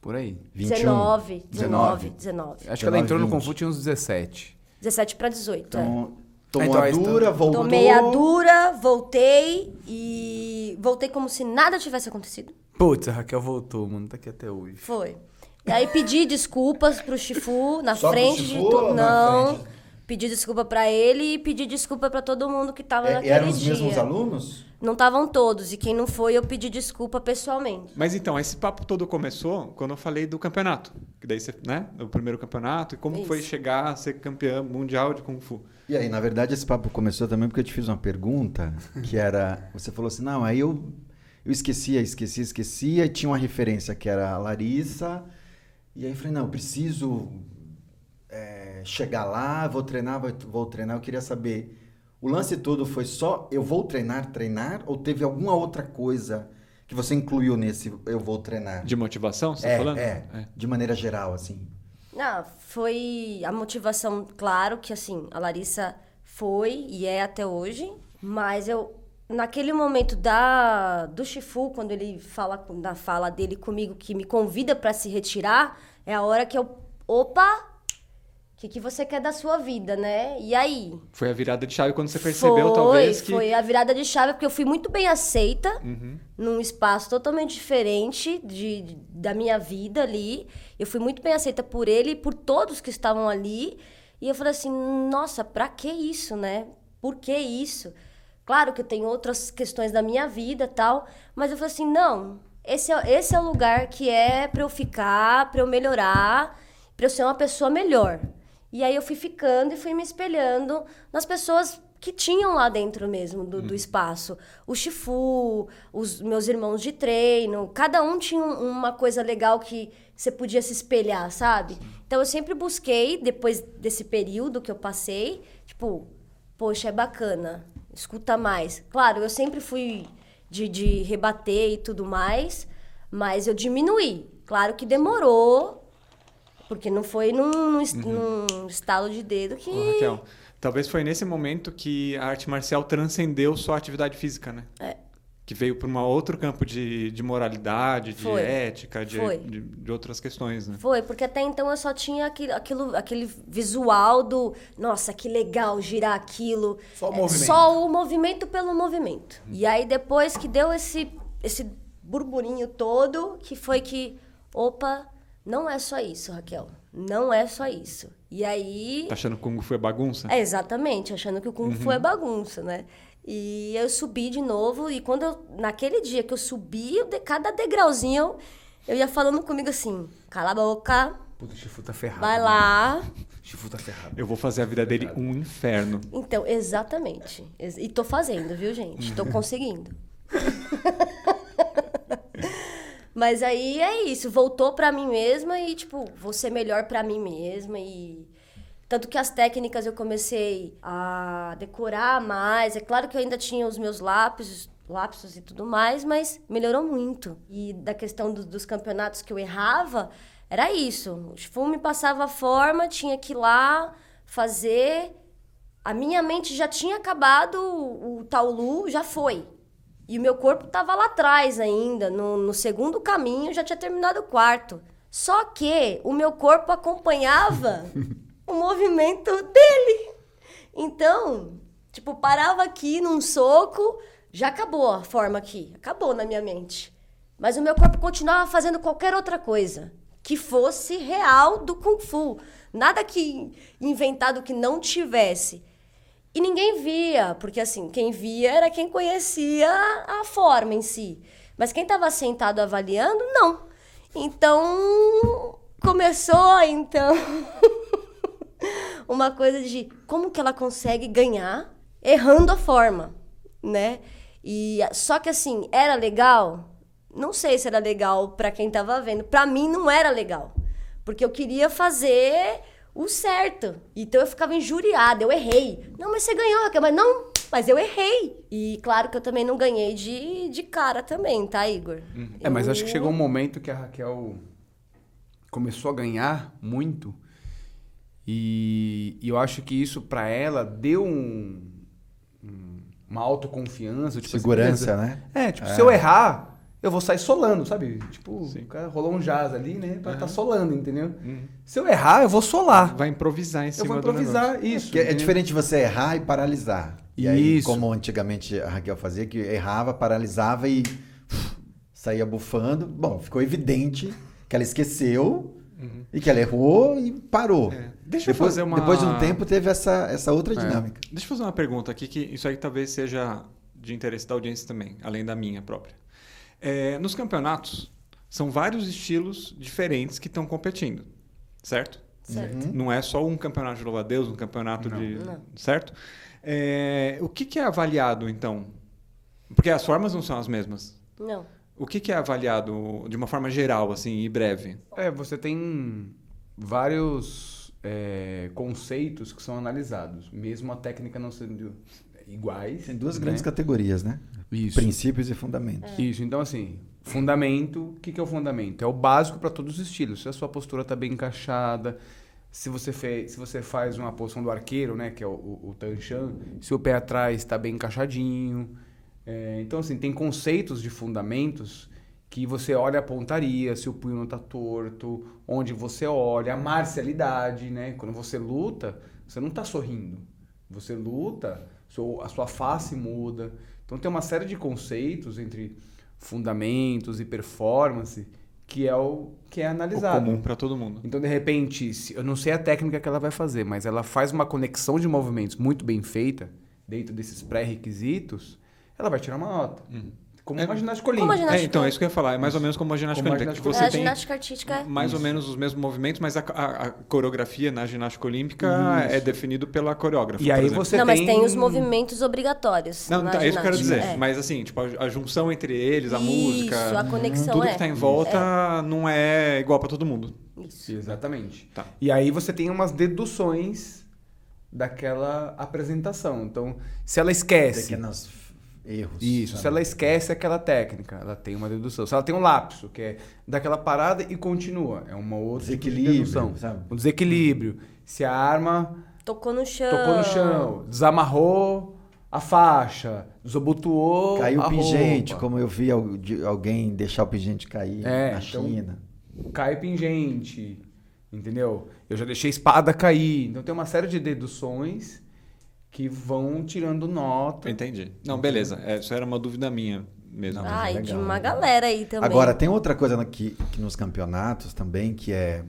Por aí. 21. 19, 19, 19. Acho que ela entrou no 19, Confu tinha uns 17. 17 pra 18. é. Então, tomou Então, a está. dura, voltou. Tomei a dura, voltei e voltei como se nada tivesse acontecido. Putz, a Raquel voltou, mano. Tá aqui até hoje. Foi. E aí pedi desculpas pro Chifu na Só pro frente Chifu de na Não. frente? Pedi desculpa pra ele e pedi desculpa pra todo mundo que tava É, naquele eram os dia. mesmos alunos? Não estavam todos e quem não foi eu pedi desculpa pessoalmente. Mas então, esse papo todo começou quando eu falei do campeonato. Que daí você, né? O primeiro campeonato e como Isso. foi chegar a ser campeã mundial de Kung Fu. E aí, na verdade, esse papo começou também porque eu te fiz uma pergunta que era. Você falou assim, não, aí eu, eu esquecia, esquecia, esquecia, e tinha uma referência que era a Larissa. E aí eu falei, não, eu preciso chegar lá, vou treinar, vou, vou treinar. Eu queria saber, o lance todo foi só eu vou treinar, treinar, ou teve alguma outra coisa que você incluiu nesse eu vou treinar? De motivação, você é, tá falando? é, de maneira geral, assim. Não, foi a motivação, claro que assim, a Larissa foi e é até hoje, mas eu naquele momento da do Chifu, quando ele fala na fala dele comigo que me convida pra se retirar, é a hora que eu, opa, que, que você quer da sua vida, né? E aí? Foi a virada de chave quando você percebeu, foi, talvez, que. Foi a virada de chave, porque eu fui muito bem aceita Uhum. num espaço totalmente diferente de, de- da minha vida ali. Eu fui muito bem aceita por ele e por todos que estavam ali. E eu falei assim, nossa, pra que isso, né? Por que isso? Claro que eu tenho outras questões da minha vida tal, mas eu falei assim, não, esse é, esse é o lugar que é pra eu ficar, pra eu melhorar, pra eu ser uma pessoa melhor. E aí eu fui ficando e fui me espelhando nas pessoas que tinham lá dentro mesmo do, do espaço. O Chifu, os meus irmãos de treino, cada um tinha um- uma coisa legal que você podia se espelhar, sabe? Então eu sempre busquei, depois desse período que eu passei, tipo, poxa, é bacana, escuta mais. Claro, eu sempre fui de, de rebater e tudo mais, mas eu diminuí. Claro que demorou Porque não foi num, num, es- num estalo de dedo que. Ô, Raquel, talvez foi nesse momento que a arte marcial transcendeu só a atividade física, né? É. Que veio para um outro campo de, de moralidade, de Foi. ética, de, de, de outras questões, né? Foi, porque até então eu só tinha aquilo, aquilo, aquele visual do, nossa, que legal girar aquilo. Só o É, movimento. Só o movimento pelo movimento. E aí depois que deu esse, esse burburinho todo, que foi que, opa, não é só isso, Raquel. Não é só isso. E aí. Tá achando que Kung Fu é bagunça? É, exatamente, achando que o Kung Fu é bagunça, né? E eu subi de novo, e quando eu, naquele dia que eu subi, eu de, cada degrauzinho, eu ia falando comigo assim, cala a boca, Puta, o Chifu tá ferrado. vai né? lá. O Chifu tá ferrado. Eu vou fazer a vida dele um inferno. Então, exatamente. Ex- E tô fazendo, viu, gente? Tô conseguindo. Mas aí é isso, voltou pra mim mesma e, tipo, vou ser melhor pra mim mesma e... Tanto que as técnicas eu comecei a decorar mais. É claro que eu ainda tinha os meus lápis, lapsos e tudo mais, mas melhorou muito. E da questão do- dos campeonatos que eu errava, era isso. O Shifu me passava a forma, tinha que ir lá fazer. A minha mente já tinha acabado, o, o Taulu já foi. E o meu corpo estava lá atrás ainda, no, no segundo caminho, já tinha terminado o quarto. Só que o meu corpo acompanhava o movimento dele. Então, tipo, parava aqui num soco, já acabou a forma aqui, acabou na minha mente. Mas o meu corpo continuava fazendo qualquer outra coisa que fosse real do Kung Fu. Nada que inventado que não tivesse. E ninguém via, porque assim, quem via era quem conhecia a forma em si. Mas quem estava sentado avaliando, não. Então, começou então uma coisa de como que ela consegue ganhar errando a forma, né? E só que assim, era legal? Não sei se era legal para quem tava vendo. Para mim não era legal, porque eu queria fazer o certo. Então eu ficava injuriada, eu errei. Não, mas você ganhou, Raquel, mas não, mas eu errei. E claro que eu também não ganhei de, de cara também, tá, Igor? É, mas acho que chegou um momento que a Raquel começou a ganhar muito. E, e eu acho que isso pra ela deu um, um- uma autoconfiança. Tipo, Segurança, né? É, tipo, se eu errar, eu vou sair solando, sabe? Tipo, Sim. o cara rolou um jazz ali, né? Pra tá solando, entendeu? Uhum. Se eu errar, eu vou solar. Vai improvisar em Eu cima vou do negócio. improvisar isso. É entendeu? diferente você errar e paralisar. E aí, Isso. como antigamente a Raquel fazia, que errava, paralisava e uf, saía bufando. Bom, ficou evidente que ela esqueceu e que ela errou e parou. Uhum. É. Deixa eu depois, fazer uma- depois de um tempo teve essa, essa outra dinâmica. Deixa eu fazer uma pergunta aqui, que isso aí talvez seja de interesse da audiência também, além da minha própria. É, nos campeonatos, são vários estilos diferentes que estão competindo, certo? Certo. Não é só um campeonato de louva-a-Deus, um campeonato Não. de... Não. Certo? É, o que, que é avaliado, então? Porque as formas não são as mesmas. Não. O que, que é avaliado de uma forma geral, assim, e breve? É, você tem vários é, conceitos que são analisados, mesmo a técnica não sendo iguais. Tem duas né? grandes categorias, né? Isso. Princípios e fundamentos. Isso, então assim, fundamento, o que, que é o fundamento? É o básico para todos os estilos. Se a sua postura está bem encaixada, se você, fez, se você faz uma posição do arqueiro, né, que é o, o, o Tanshan, se o pé atrás está bem encaixadinho. É, então, assim, tem conceitos de fundamentos que você olha a pontaria, se o punho não está torto, onde você olha, a marcialidade, né? Quando você luta, você não está sorrindo. Você luta, a sua face muda. Então tem uma série de conceitos entre fundamentos e performance que é o que é O analisado. comum para todo mundo. Então, de repente, se- eu não sei a técnica que ela vai fazer, mas ela faz uma conexão de movimentos muito bem feita, dentro desses pré-requisitos, ela vai tirar uma nota. Como É- uma ginástica a olímpica. ginástica- É, então, é isso que eu ia falar. É mais ou menos como a ginástica Como a olímpica. você a tem ginástica artística é mais ou menos os mesmos movimentos, mas a, a- a coreografia na ginástica olímpica é definido pela coreógrafa. E aí exemplo. você não, tem... mas tem os movimentos obrigatórios. Não, na tá, é isso que eu quero dizer. É. Mas assim, tipo, a, a junção entre eles, a Isso, música, a conexão tudo é. que tá em volta não é igual para todo mundo. Isso. Exatamente. Tá. E aí você tem umas deduções daquela apresentação. Então, se ela esquece... Pequenas erros. Isso, se ela esquece aquela técnica, ela tem uma dedução. Se ela tem um lapso, que é daquela parada e continua, é uma outra tipo de Desequilíbrio, dedução. sabe? Um desequilíbrio. Se a arma Tocou no chão. tocou no chão, desamarrou a faixa, desobutuou Caiu o pingente, roupa. como eu vi alguém deixar o pingente cair É, na então- China. cai pingente, entendeu? Eu já deixei espada cair. Então tem uma série de deduções que vão tirando nota. Entendi. Não, beleza. É, isso era uma dúvida minha mesmo. Não, mas é Ai, de uma galera aí também. Agora, tem outra coisa no- que, que nos campeonatos também, que é.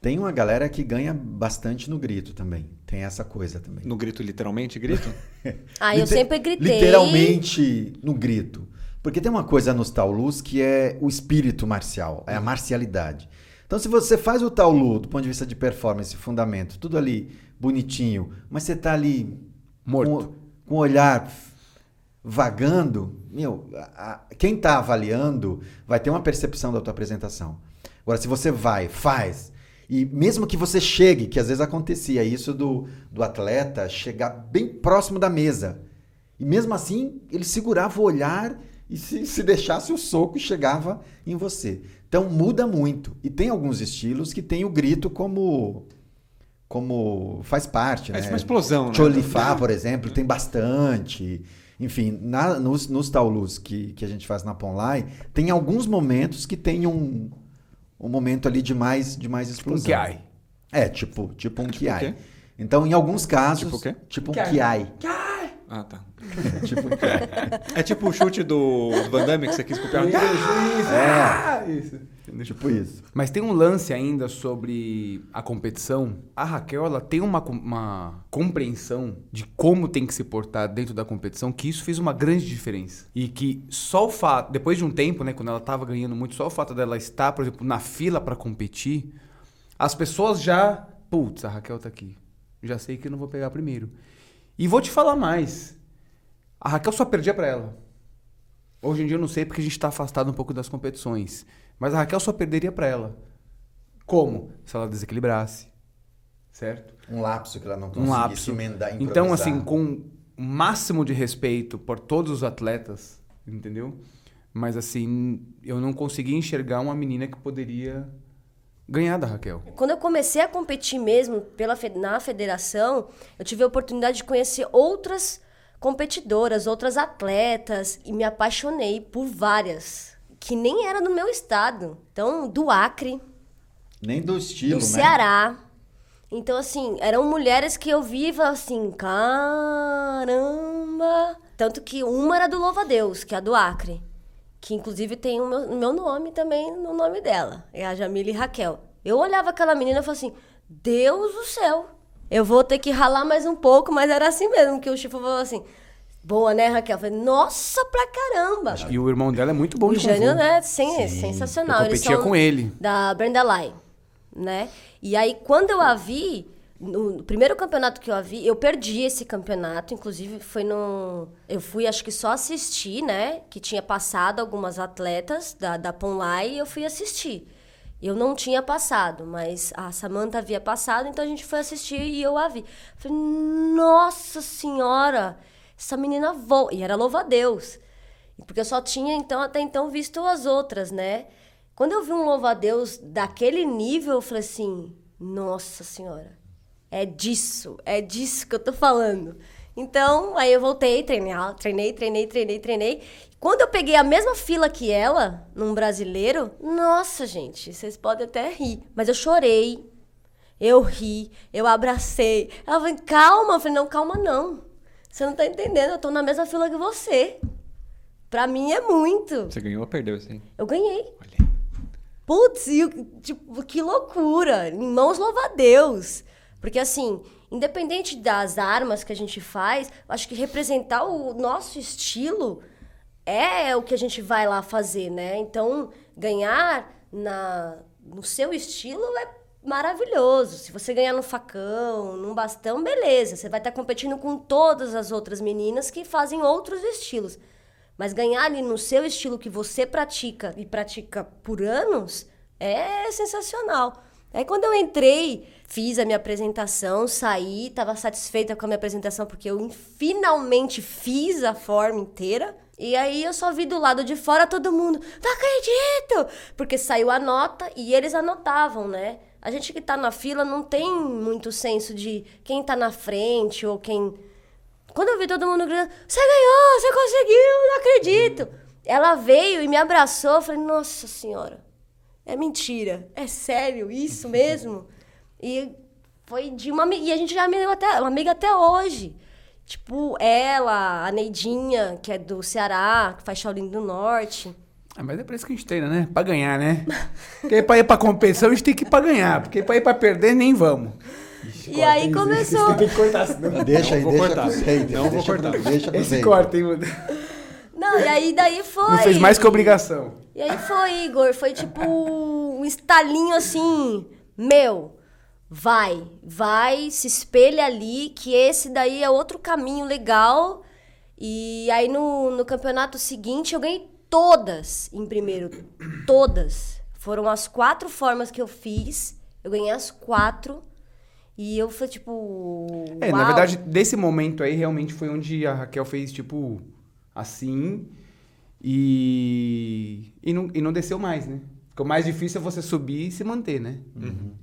Tem uma galera que ganha bastante no grito também. Tem essa coisa também. No grito, literalmente, grito? Ah, eu Liter- sempre gritei. Literalmente no grito. Porque tem uma coisa nos taulus que é o espírito marcial, é a marcialidade. Então, se você faz o taulu do ponto de vista de performance, fundamento, tudo ali bonitinho, mas você tá ali Morto. com, com o olhar vagando, meu, a- a- quem tá avaliando vai ter uma percepção da tua apresentação. Agora, se você vai, faz, e mesmo que você chegue, que às vezes acontecia isso do, do atleta chegar bem próximo da mesa, e mesmo assim ele segurava o olhar e se, se deixasse o soco chegava em você. Então muda muito. E tem alguns estilos que tem o grito como como faz parte, É né? tipo uma explosão, né? Cholifá, por exemplo, tem bastante. Enfim, na- nos, nos taulus que, que a gente faz na Ponlai, tem alguns momentos que tem um, um momento ali de mais, de mais Um explosão. kiai. É, tipo, tipo um Tipo kiai. Então, em alguns casos, Tipo o quê? tipo um Kiai. kiai. Ah, tá. tipo um kiai. É tipo o chute do Van Damme que você quis copiar. Isso, isso. É. Ah, isso. tipo isso. Mas tem um lance ainda sobre a competição. A Raquel, ela tem uma, uma compreensão de como tem que se portar dentro da competição, que isso fez uma grande diferença. E que só o fato, depois de um tempo, né, quando ela tava ganhando muito, só o fato dela estar, por exemplo, na fila para competir, as pessoas já, putz, a Raquel tá aqui. Já sei que eu não vou pegar primeiro. E vou te falar mais. A Raquel só perdia para ela. Hoje em dia eu não sei porque a gente está afastado um pouco das competições. Mas a Raquel só perderia para ela. Como? Se ela desequilibrasse. Certo? Um lapso que ela não Um conseguisse lapso. emendar, Então, improvisar. assim, com o máximo de respeito por todos os atletas, entendeu? Mas, assim, eu não consegui enxergar uma menina que poderia ganhar da Raquel. Quando eu comecei a competir mesmo pela, na federação, eu tive a oportunidade de conhecer outras competidoras, outras atletas, e me apaixonei por várias, que nem era no meu estado. Então, do Acre, Nem do estilo, do né? Ceará. Então, assim, eram mulheres que eu via falava assim, caramba! Tanto que uma era do Louva a Deus, que é a do Acre. Que inclusive tem o meu, meu nome também no nome dela. É a Jamile Raquel. Eu olhava aquela menina e falava assim, Deus do céu! Eu vou ter que ralar mais um pouco, mas era assim mesmo, que o Chifu falou assim, boa, né, Raquel? Eu falei, nossa, pra caramba! E o irmão dela é muito bom O de. Jânio, né, sen- sensacional. Eu competia com ele. Da Brenda Lai, né? E aí, quando eu a vi, no, primeiro campeonato que eu a vi, eu perdi esse campeonato, inclusive foi no... Eu fui, acho que só assistir, né? Que tinha passado algumas atletas da, da Ponlai e eu fui assistir. Eu não tinha passado, mas a Samantha havia passado, então a gente foi assistir e eu a vi. Falei, nossa senhora, essa menina voa. E era louva a Deus. Porque eu só tinha, então, até então, visto as outras, né? Quando eu vi um louva-a-Deus daquele nível, eu falei assim, nossa senhora, é disso, é disso que eu tô falando. Então, aí eu voltei, treinei, treinei, treinei, treinei, treinei. Quando eu peguei a mesma fila que ela, num brasileiro, nossa, gente, vocês podem até rir, mas eu chorei, eu ri, eu abracei. Ela falou, calma. Eu falei, não, calma não. Você não tá entendendo, eu tô na mesma fila que você. Pra mim é muito. Você ganhou ou perdeu aí? Eu ganhei. Olha. Putz, tipo, que loucura. Em mãos louva a Deus. Porque assim, independente das armas que a gente faz, acho que representar o nosso estilo é o que a gente vai lá fazer, né? Então, ganhar na, no seu estilo é maravilhoso. Se você ganhar no facão, num bastão, beleza. Você vai estar competindo com todas as outras meninas que fazem outros estilos. Mas ganhar ali no seu estilo que você pratica e pratica por anos é sensacional. Aí quando eu entrei, fiz a minha apresentação, saí, tava satisfeita com a minha apresentação porque eu finalmente fiz a forma inteira. E aí eu só vi do lado de fora todo mundo, não acredito! Porque saiu a nota e eles anotavam, né? A gente que tá na fila não tem muito senso de quem tá na frente ou quem. Quando eu vi todo mundo gritando, você ganhou, você conseguiu, não acredito! Ela veio e me abraçou, eu falei, nossa senhora, é mentira, é sério, isso mesmo? E foi de uma e a gente já é amiga até, uma amiga até hoje. Tipo, ela, a Neidinha, que é do Ceará, que faz Shaolin do Norte. Ah, mas é pra isso que a gente treina, né? Pra ganhar, né? Porque pra ir pra competição a gente tem que ir pra ganhar. Porque pra ir pra perder, nem vamos. Ixi, e aí começou. Tem que cortar, senão... Deixa aí, vou deixa cortar. haters, Não vou deixa cortar. pro- deixa Esse corta, hein, mano? Não, e aí daí foi. Não fez mais que obrigação. E aí foi, Igor, foi tipo um estalinho assim, meu, vai, vai, se espelha ali, que esse daí é outro caminho legal. E aí no, no campeonato seguinte eu ganhei todas em primeiro, todas. Foram as quatro formas que eu fiz, eu ganhei as quatro. E eu fui tipo. É, na uau. verdade, desse momento aí, realmente foi onde a Raquel fez, tipo, assim. E. E não, e não desceu mais, né? Porque o mais difícil é você subir e se manter, né?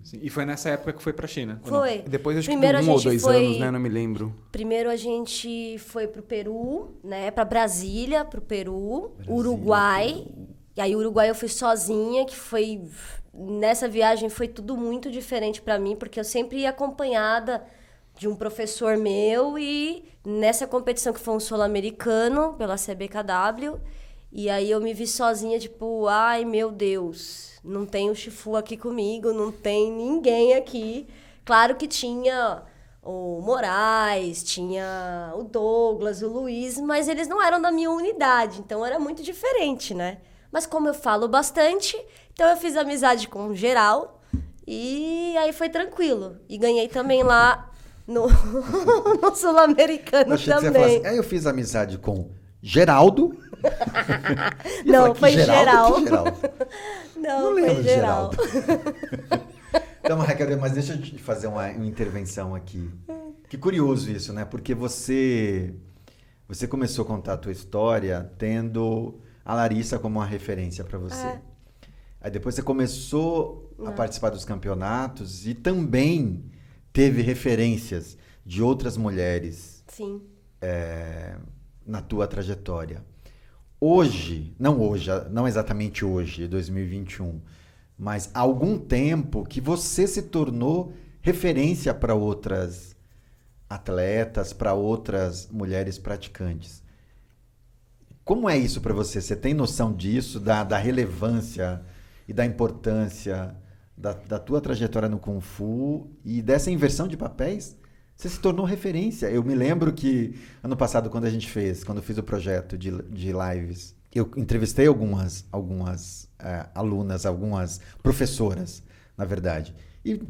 Sim, E foi nessa época que foi pra China. Foi. Depois acho Primeiro que um ou gente dois foi- anos, né? Não me lembro. Primeiro a gente foi pro Peru, né? Pra Brasília, pro Peru, Uruguai. E aí Uruguai eu fui sozinha, que foi nessa viagem foi tudo muito diferente pra mim, porque eu sempre ia acompanhada de um professor meu e nessa competição que foi um sul-americano pela CBKW, e aí eu me vi sozinha, tipo, ai meu Deus, não tem o Chifu aqui comigo, não tem ninguém aqui. Claro que tinha o Moraes, tinha o Douglas, o Luiz, mas eles não eram da minha unidade, então era muito diferente, né? Mas como eu falo bastante, então eu fiz amizade com geral e aí foi tranquilo. E ganhei também lá no, no Sul-Americano também. assim, aí eu fiz amizade com Geraldo. Não, foi Geraldo, geral. Geraldo? Não, Não foi lembro de geral. Geraldo. Então, Raquel, mas deixa eu te fazer uma, uma intervenção aqui. Que curioso isso, né? Porque você você começou a contar a tua história tendo a Larissa como uma referência para você. É. Aí depois você começou a participar dos campeonatos e também teve referências de outras mulheres Sim. é, na tua trajetória. Hoje, não hoje, não exatamente hoje, 2021, mas há algum tempo que você se tornou referência para outras atletas, para outras mulheres praticantes. Como é isso para você? Você tem noção disso, da, da relevância e da importância da, da tua trajetória no Kung Fu e dessa inversão de papéis? Você se tornou referência. Eu me lembro que ano passado, quando a gente fez, quando eu fiz o projeto de, de lives, eu entrevistei algumas, algumas eh, alunas, algumas professoras, na verdade. E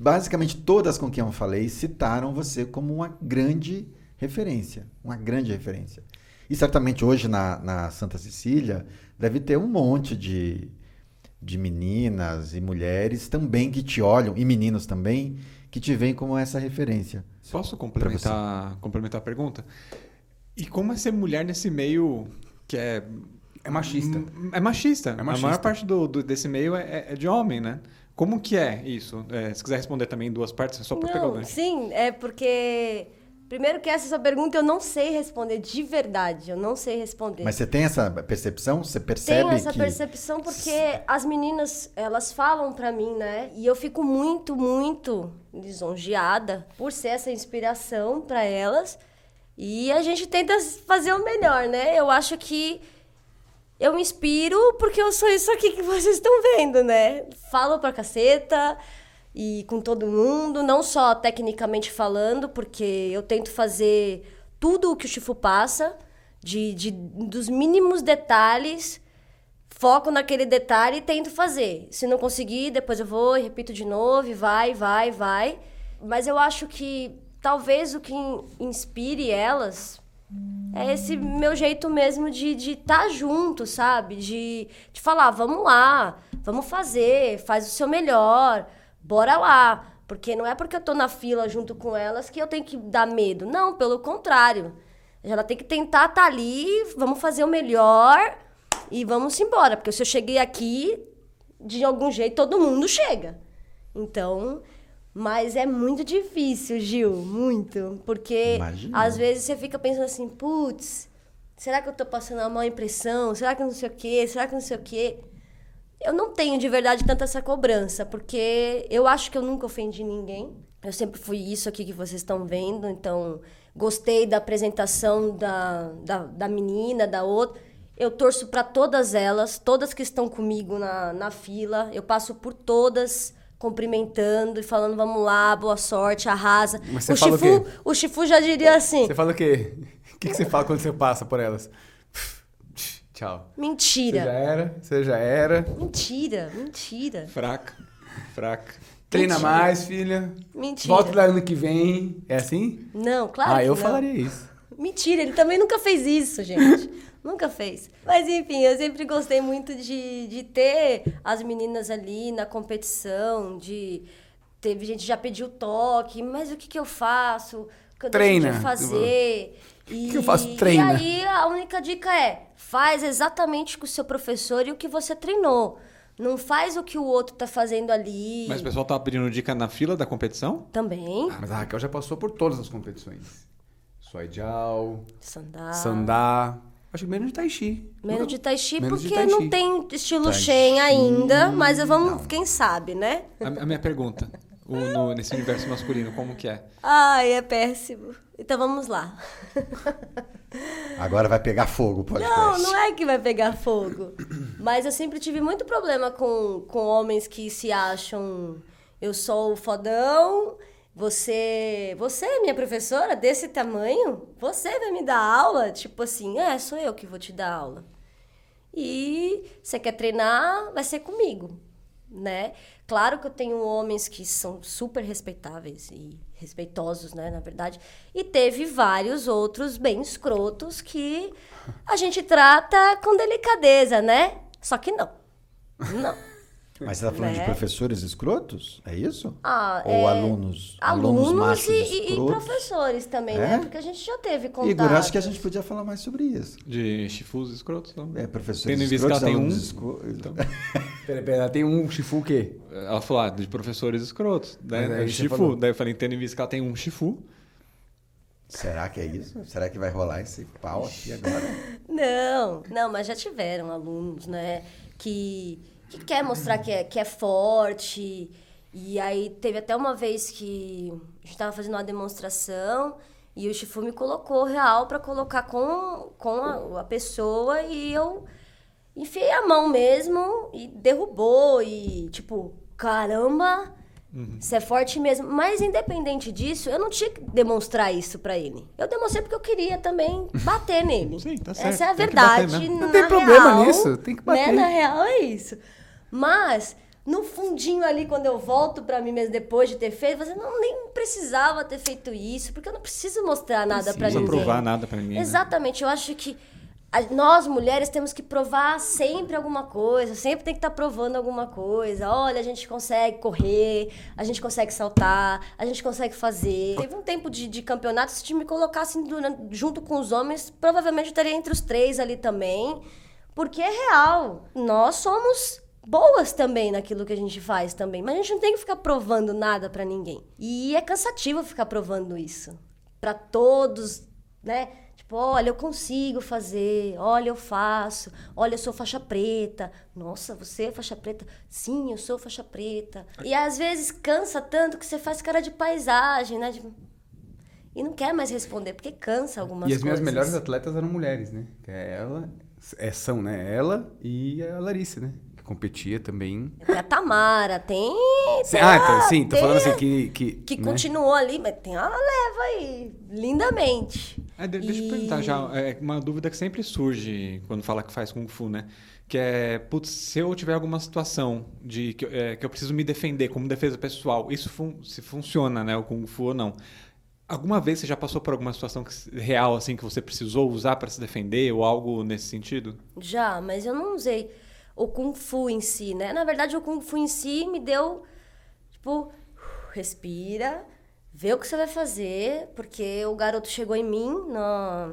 basicamente todas com quem eu falei citaram você como uma grande referência. Uma grande referência. E certamente hoje na, na Santa Cecília deve ter um monte de, de meninas e mulheres também que te olham, e meninos também, que te veem como essa referência. Posso complementar, complementar a pergunta? E como é ser mulher nesse meio que é. É machista. É machista. É A machista. maior parte do, do- desse meio é, é de homem, né? Como que é isso? É, se quiser responder também em duas partes, é só para pegar o gancho. sim, é porque. Primeiro que essa sua pergunta eu não sei responder de verdade. Eu não sei responder. Mas você tem essa percepção? Você percebe Tenho essa que... percepção porque as meninas, elas falam pra mim, né? E eu fico muito, muito lisonjeada por ser essa inspiração pra elas. E a gente tenta fazer o melhor, né? Eu acho que eu me inspiro porque eu sou isso aqui que vocês estão vendo, né? Falo pra caceta e com todo mundo, não só tecnicamente falando, porque eu tento fazer tudo o que o Chifu passa, de, de- dos mínimos detalhes, foco naquele detalhe e tento fazer. Se não conseguir, depois eu vou e repito de novo, e vai, vai, vai. Mas eu acho que talvez o que in- inspire elas é esse meu jeito mesmo de estar de tá junto, sabe? De, de falar, vamos lá, vamos fazer, faz o seu melhor, bora lá. Porque não é porque eu tô na fila junto com elas que eu tenho que dar medo. Não, pelo contrário. Ela tem que tentar estar tá ali, vamos fazer o melhor e vamos embora. Porque se eu cheguei aqui, de algum jeito todo mundo chega. Então, mas é muito difícil, Gil, muito. Porque Imagina. às vezes você fica pensando assim, putz, será que eu tô passando uma má impressão? Será que não sei o quê? Será que não sei o quê? Eu não tenho de verdade tanta essa cobrança, porque eu acho que eu nunca ofendi ninguém. Eu sempre fui isso aqui que vocês estão vendo, então gostei da apresentação da, da, da menina, da outra. Eu torço para todas elas, todas que estão comigo na, na fila. Eu passo por todas cumprimentando e falando vamos lá, boa sorte, arrasa. Mas você o fala o Chifu, quê? o Chifu já diria assim: Você fala o quê? O que, que você fala quando você passa por elas? Tchau. Você já mentira. era, você já era. Mentira, mentira. Fraca, fraca. Treina Mentira. mais, filha. Mentira. Volta lá ano que vem. É assim? Não, claro ah, que eu não. falaria isso. Mentira, ele também nunca fez isso, gente. nunca fez. Mas enfim, eu sempre gostei muito de, de ter as meninas ali na competição, de. Teve gente que já pediu toque, mas o que, que eu faço? O que eu Treina. fazer? E, que eu faço? Treina. E aí a única dica é: faz exatamente o que o seu professor e o que você treinou. Não faz o que o outro tá fazendo ali. Mas o pessoal tava pedindo dica na fila da competição? Também. Ah, mas a Raquel já passou por todas as competições. Soidial, Sandá. Sandá. Acho que menos de Tai Chi. Menos de tai chi, porque tai chi. não tem estilo Tai Shen chi, ainda, mas vamos, não. quem sabe, né? A, a minha pergunta, o- no- nesse universo masculino, como que é? Ai, é péssimo. Então vamos lá. Agora vai pegar fogo o podcast. Não, não é que vai pegar fogo. Mas eu sempre tive muito problema com, com homens que se acham eu sou o fodão, você, você é minha professora desse tamanho? Você vai me dar aula? Tipo assim, é, sou eu que vou te dar aula. E você quer treinar, vai ser comigo, né? Claro que eu tenho homens que são super respeitáveis e respeitosos, né, na verdade. E teve vários outros bem escrotos que a gente trata com delicadeza, né? Só que não. Não. Mas você tá falando de Né? professores escrotos? É isso? Ah, Ou é, alunos? Alunos, machos e, e- e professores também, É? né? Porque a gente já teve contato. Igor, acho que a gente podia falar mais sobre isso. De chifus escrotos? Não? É, professores Tendo em vista que ela escrotos, tem um. alunos escro- Então, Pera, pera, ela tem um chifu o quê? ela falou ah, de professores escrotos. Né? Chifu. falou. Daí eu falei, tendo em vista que ela tem um chifu. Será que é isso? Será que vai rolar esse pau aqui agora? Não, não, mas já tiveram alunos, né? Que, que quer mostrar que é, que é forte. E aí teve até uma vez que a gente tava fazendo uma demonstração e o Chifu me colocou real para colocar com, com a, a pessoa e eu enfiei a mão mesmo e derrubou e tipo, caramba, você é forte mesmo. Mas independente disso, eu não tinha que demonstrar isso pra ele. Eu demonstrei porque eu queria também bater nele. Sim, tá certo. Essa é a Tem que bater verdade. mesmo. Não tem problema real, nisso, tem que bater. Né? Na real é isso. Mas no fundinho ali, quando eu volto pra mim mesmo depois de ter feito, você não nem precisava ter feito isso, porque eu não preciso mostrar nada pra Não ninguém. precisa provar nada pra ninguém. né? Exatamente, eu acho que a- nós mulheres temos que provar sempre alguma coisa, sempre tem que estar provando alguma coisa. Olha, a gente consegue correr, a gente consegue saltar, a gente consegue fazer. Teve um tempo de, de campeonato, se me colocassem durante- junto com os homens, provavelmente eu estaria entre os três ali também, porque é real. Nós somos boas também naquilo que a gente faz também, mas a gente não tem que ficar provando nada pra ninguém. E é cansativo ficar provando isso Pra todos, né? Tipo, olha, eu consigo fazer, olha, eu faço, olha, eu sou faixa preta. Nossa, você é faixa preta? Sim, eu sou faixa preta. E às vezes cansa tanto que você faz cara de paisagem, né? Tipo, e não quer mais responder, porque cansa algumas e as minhas coisas. melhores atletas eram mulheres, né? Que é ela, é, são, né? Ela e a Larissa, né? Competia também. Tem a Tamara, tem. tem ah, a- tá, sim, tô tem falando assim que. Que, Que né? continuou ali, mas tem uma leva aí, lindamente. É, de- deixa eu E- perguntar já, é uma dúvida que sempre surge quando fala que faz Kung Fu, né? Que é, putz, se eu tiver alguma situação de que, eu- é, que eu preciso me defender como defesa pessoal, isso fun- se funciona, né? O Kung Fu ou não. Alguma vez você já passou por alguma situação que- real, assim, que você precisou usar para se defender ou algo nesse sentido? Já, mas eu não usei o Kung Fu em si, né? Na verdade, o Kung Fu em si me deu tipo, respira, vê o que você vai fazer, porque o garoto chegou em mim na,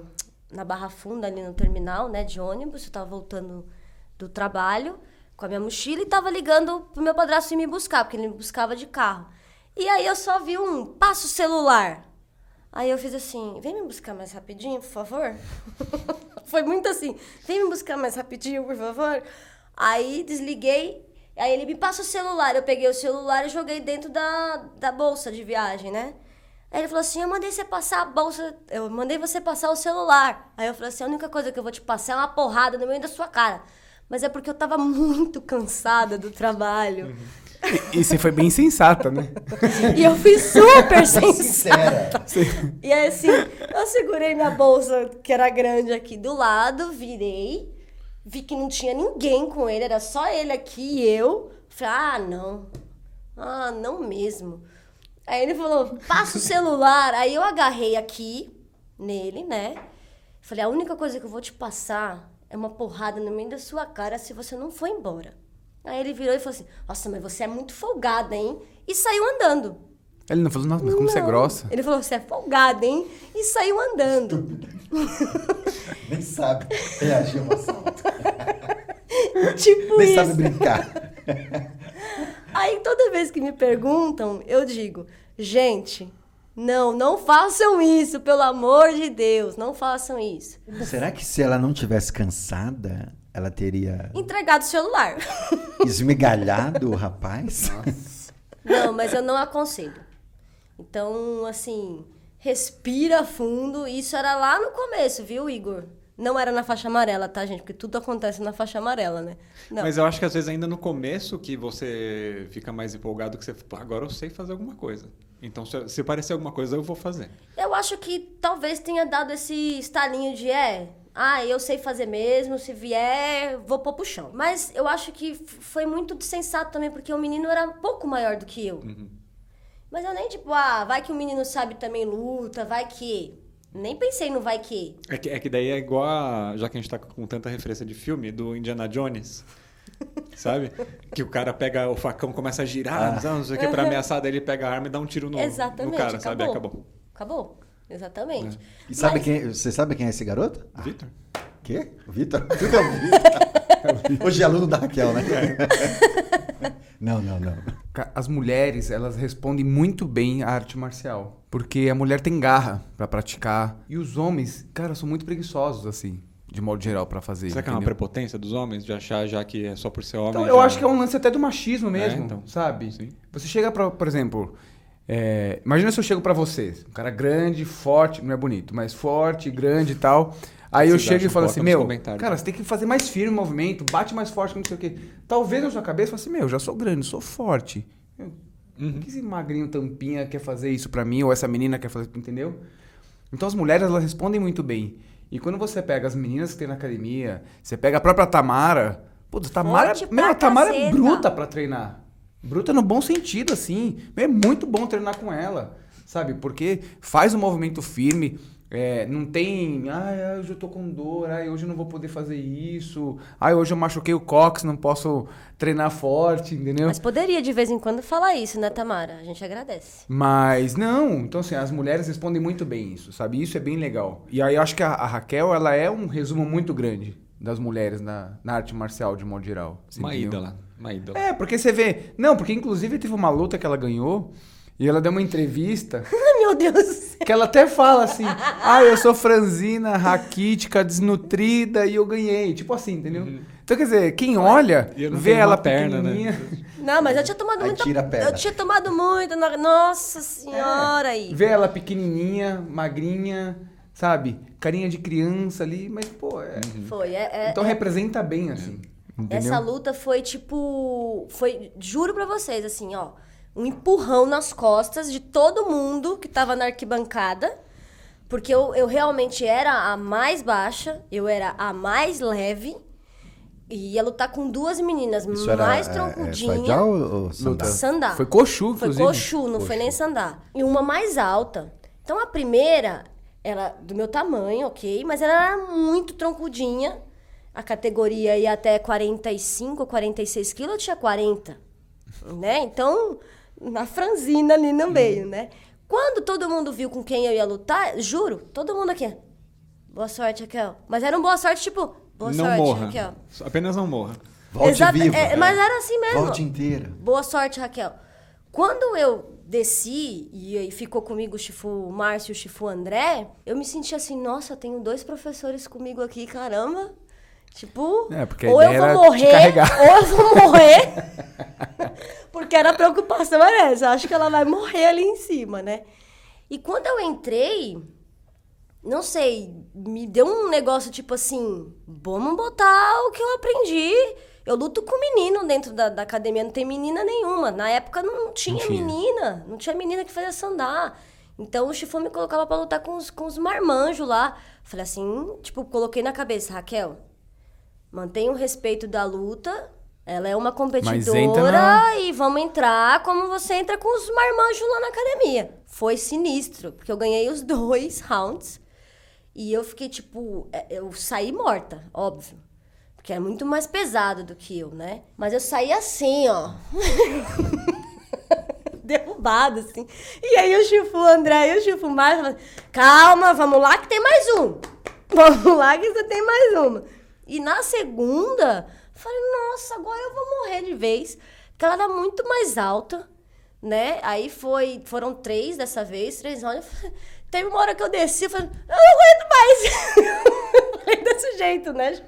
na Barra Funda, ali no terminal, né, de ônibus, eu tava voltando do trabalho com a minha mochila e tava ligando pro meu padrasto ir me buscar, porque ele me buscava de carro. E aí eu só vi um, passa o celular. Aí eu fiz assim, vem me buscar mais rapidinho, por favor. Foi muito assim, vem me buscar mais rapidinho, por favor. Aí desliguei, aí ele me passa o celular. Eu peguei o celular e joguei dentro da, da bolsa de viagem, né? Aí ele falou assim: Eu mandei você passar a bolsa, eu mandei você passar o celular. Aí eu falei assim: A única coisa que eu vou te passar é uma porrada no meio da sua cara. Mas é porque eu tava muito cansada do trabalho. E, e você foi bem sensata, né? E eu fui super sensata. Sincera. E aí, assim, eu segurei minha bolsa, que era grande aqui do lado, virei, vi que não tinha ninguém com ele, era só ele aqui e eu. Falei, ah, não. Ah, não mesmo. Aí ele falou, passa o celular. Aí eu agarrei aqui nele, né? Falei, a única coisa que eu vou te passar é uma porrada no meio da sua cara se você não for embora. Aí ele virou e falou assim, nossa, mas você é muito folgada, hein? E saiu andando. Ele não falou, nossa, mas como você é Não. grossa. Ele falou, você é folgada, hein? E saiu andando. Nem sabe reagir a um assalto. tipo Nem isso. sabe brincar. Aí toda vez que me perguntam, eu digo, gente, não, não façam isso, pelo amor de Deus, não façam isso. Será que se ela não tivesse cansada, ela teria Entregado o celular. esmigalhado o rapaz? Não, mas eu não aconselho. Então, assim, respira fundo. Isso era lá no começo, viu, Igor? Não era na faixa amarela, tá, gente? Porque tudo acontece na faixa amarela, né? Não. Mas eu acho que às vezes ainda no começo que você fica mais empolgado que você, "Pô, agora eu sei fazer alguma coisa. Então se, se parecer alguma coisa eu vou fazer. Eu acho que talvez tenha dado esse estalinho de é, ah, eu sei fazer mesmo, se vier, vou pôr pro chão. Mas eu acho que foi muito sensato também, porque o menino era um pouco maior do que eu. Mas eu nem, tipo, ah, vai que o menino sabe também luta, vai que. Nem pensei no vai que. É que, é que daí é igual a, já que a gente tá com tanta referência de filme, do Indiana Jones. Sabe? Que o cara pega o facão, começa a girar, não sei o que, pra ameaçar, daí ele pega a arma e dá um tiro no, Exatamente. no cara, sabe? acabou. Acabou. Acabou. Exatamente. E sabe Mas- quem, você sabe quem é esse garoto? Ah, Vitor? quê? O Vitor? Tu que é o Vitor? Hoje é aluno da Raquel, né? Não, não, não. As mulheres, elas respondem muito bem à arte marcial. Porque a mulher tem garra pra praticar. E os homens, cara, são muito preguiçosos, assim, de modo geral, pra fazer. Será que é uma prepotência dos homens de achar já que é só por ser homem? Então, já- eu acho que é um lance até do machismo mesmo, É, então. sabe? Sim. Você chega pra, por exemplo, é, imagina se eu chego pra você, um cara grande, forte, não é bonito, mas forte, grande e tal. Aí eu chego e falo assim, meu, cara, você tem que fazer mais firme o movimento, bate mais forte, não sei o quê. Talvez na sua cabeça eu fale assim, meu, eu já sou grande, sou forte. Meu, Uhum. Que esse magrinho tampinha quer fazer isso pra mim, ou essa menina quer fazer, entendeu? Então as mulheres, elas respondem muito bem. E quando você pega as meninas que tem na academia, você pega a própria Tamara, putz, Tamara, meu, a Tamara é caceta. bruta pra treinar. Bruta no bom sentido, assim. É muito bom treinar com ela, sabe? Porque faz um movimento firme, é, não tem, ai, hoje eu tô com dor, ai, hoje eu não vou poder fazer isso, ai, hoje eu machuquei o cox, não posso treinar forte, entendeu? Mas poderia de vez em quando falar isso, né, Tamara? A gente agradece. Mas não, então assim, as mulheres respondem muito bem isso, sabe? Isso é bem legal. E aí eu acho que a, a Raquel, ela é um resumo muito grande das mulheres na, na arte marcial, de modo geral. Uma entendeu? ídola. Uma ídola. É, porque você vê. Não, porque inclusive teve uma luta que ela ganhou e ela deu uma entrevista Ai, meu Deus. que ela até fala assim: ah, eu sou franzina, raquítica, desnutrida e eu ganhei. Tipo assim, entendeu? Então quer dizer, quem olha, vê ela perna, né? Não, mas eu tinha tomado Aí muita... tira a perna. Eu tinha tomado muito. na- Nossa senhora aí. Vê ela pequenininha, magrinha, sabe? Carinha de criança ali, mas pô, é. Foi. É, é- Então é- representa bem, assim. Essa luta foi tipo. Foi, juro pra vocês, assim, ó. Um empurrão nas costas de todo mundo que tava na arquibancada. Porque eu, eu realmente era a mais baixa, eu era a mais leve. E ia lutar com duas meninas Isso era mais é, é, troncudinhas. Fajal ou ou Sandá? Sandá. Foi coxu, Foi inclusive. coxu, não foi nem sandá. E uma mais alta. Então a primeira, ela do meu tamanho, ok, mas ela era muito troncudinha. A categoria ia até 45, 46 quilos, eu tinha 40. Né? Então, na franzina ali no meio, né? Quando todo mundo viu com quem eu ia lutar, juro, todo mundo aqui. Boa sorte, Raquel. Mas era um boa sorte, tipo, boa não sorte, morra. Raquel. Apenas não morra. Volte Exata- viva. é, mas era assim mesmo. Volte inteira. Boa sorte, Raquel. Quando eu desci e aí ficou comigo o Chifu Márcio e o Chifu André, eu me senti assim, nossa, tenho dois professores comigo aqui, caramba. Tipo, É, ou eu ideia vou era te morrer, ou eu vou morrer. porque era a preocupação era essa. Acho que ela vai morrer ali em cima, né? E quando eu entrei, não sei, me deu um negócio tipo assim, vamos botar o que eu aprendi. Eu luto com menino dentro da, da academia, não tem menina nenhuma. Na época não tinha, tinha. menina, não tinha menina que fazia sandar. Então o Chifão me colocava pra lutar com os, com os marmanjos lá. Falei assim, tipo, coloquei na cabeça, Raquel, mantenha o respeito da luta. Ela é uma competidora na- e vamos entrar como você entra com os marmanjos lá na academia. Foi sinistro, porque eu ganhei os dois rounds. E eu fiquei, tipo, é, eu saí morta, óbvio. Porque é muito mais pesado do que eu, né? Mas eu saí assim, ó. Derrubado, assim. E aí o Chifu André e o Chifu Márcio calma, vamos lá que tem mais um. Vamos lá que você tem mais uma. E na segunda, eu falei, nossa, agora eu vou morrer de vez. Porque ela era muito mais alta, né? Aí foi, foram três dessa vez, três rounds. Teve uma hora que eu desci, falei, eu não aguento mais. falei desse jeito, né?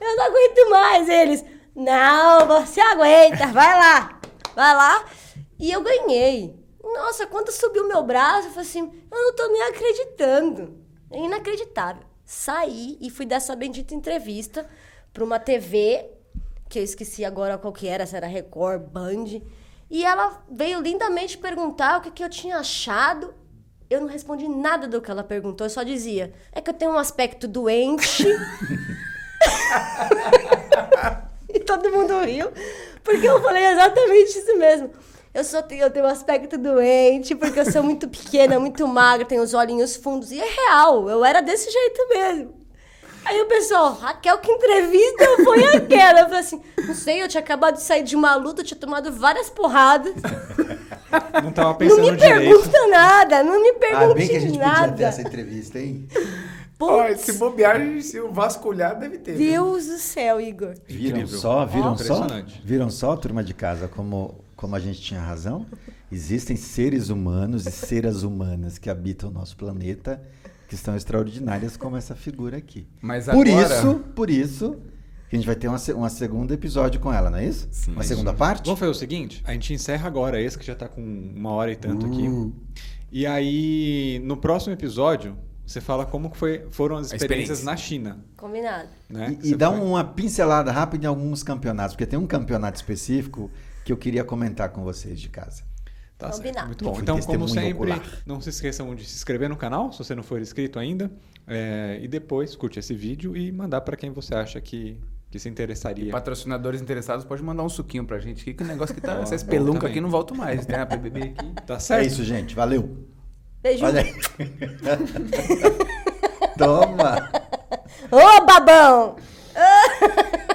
Eu não aguento mais. Eles, não, você aguenta, vai lá, vai lá. E eu ganhei. Nossa, quando subiu meu braço, eu falei assim, eu não tô nem acreditando. É inacreditável. Saí e fui dar essa bendita entrevista pra uma TV, que eu esqueci agora qual que era, se era Record, Band. E ela veio lindamente perguntar o que, que eu tinha achado. Eu não respondi nada do que ela perguntou, eu só dizia, é que eu tenho um aspecto doente. E todo mundo riu, porque eu falei exatamente isso mesmo. Eu, tenho, eu tenho um aspecto doente, porque eu sou muito pequena, muito magra, tenho os olhinhos fundos. E é real, eu era desse jeito mesmo. Aí o pessoal, Raquel, que entrevista foi aquela? Eu falei assim, não sei, eu tinha acabado de sair de uma luta, eu tinha tomado várias porradas. Não tava Não pensando me direito. pergunta nada, não me Ah, pergunte bem que a gente nada. podia ter essa entrevista, hein? Putz, se bobear, se o vasculhar, deve ter. Deus do céu, Igor. Viram Incrível. só, viram só? Impressionante. Viram só, turma de casa, como, como a gente tinha razão? Existem seres humanos e seras humanas que habitam o nosso planeta que são extraordinárias como essa figura aqui. Mas por agora- isso, por isso, que a gente vai ter uma, uma segundo episódio com ela, não é isso? Sim. uma segunda parte? Vamos fazer o seguinte? A gente encerra agora esse que já tá com uma hora e tanto Uh. aqui. E aí, no próximo episódio, você fala como que foi, foram as experiências experiência. na China. Combinado. Né? E, e dá foi- uma pincelada rápida em alguns campeonatos, porque tem um campeonato específico que eu queria comentar com vocês de casa. Tá certo, Combinado. muito bom. Então, como sempre, ocular. não se esqueçam de se inscrever no canal, se você não for inscrito ainda. é, e depois curte esse vídeo e mandar para quem você acha que, que se interessaria. Patrocinadores interessados, pode mandar um suquinho pra gente aqui, que o negócio que tá. Essa espelunca aqui não volto mais, né? A BBB aqui. Tá certo? É isso, gente. Valeu. Beijo. Olha aí. Toma. Ô, babão!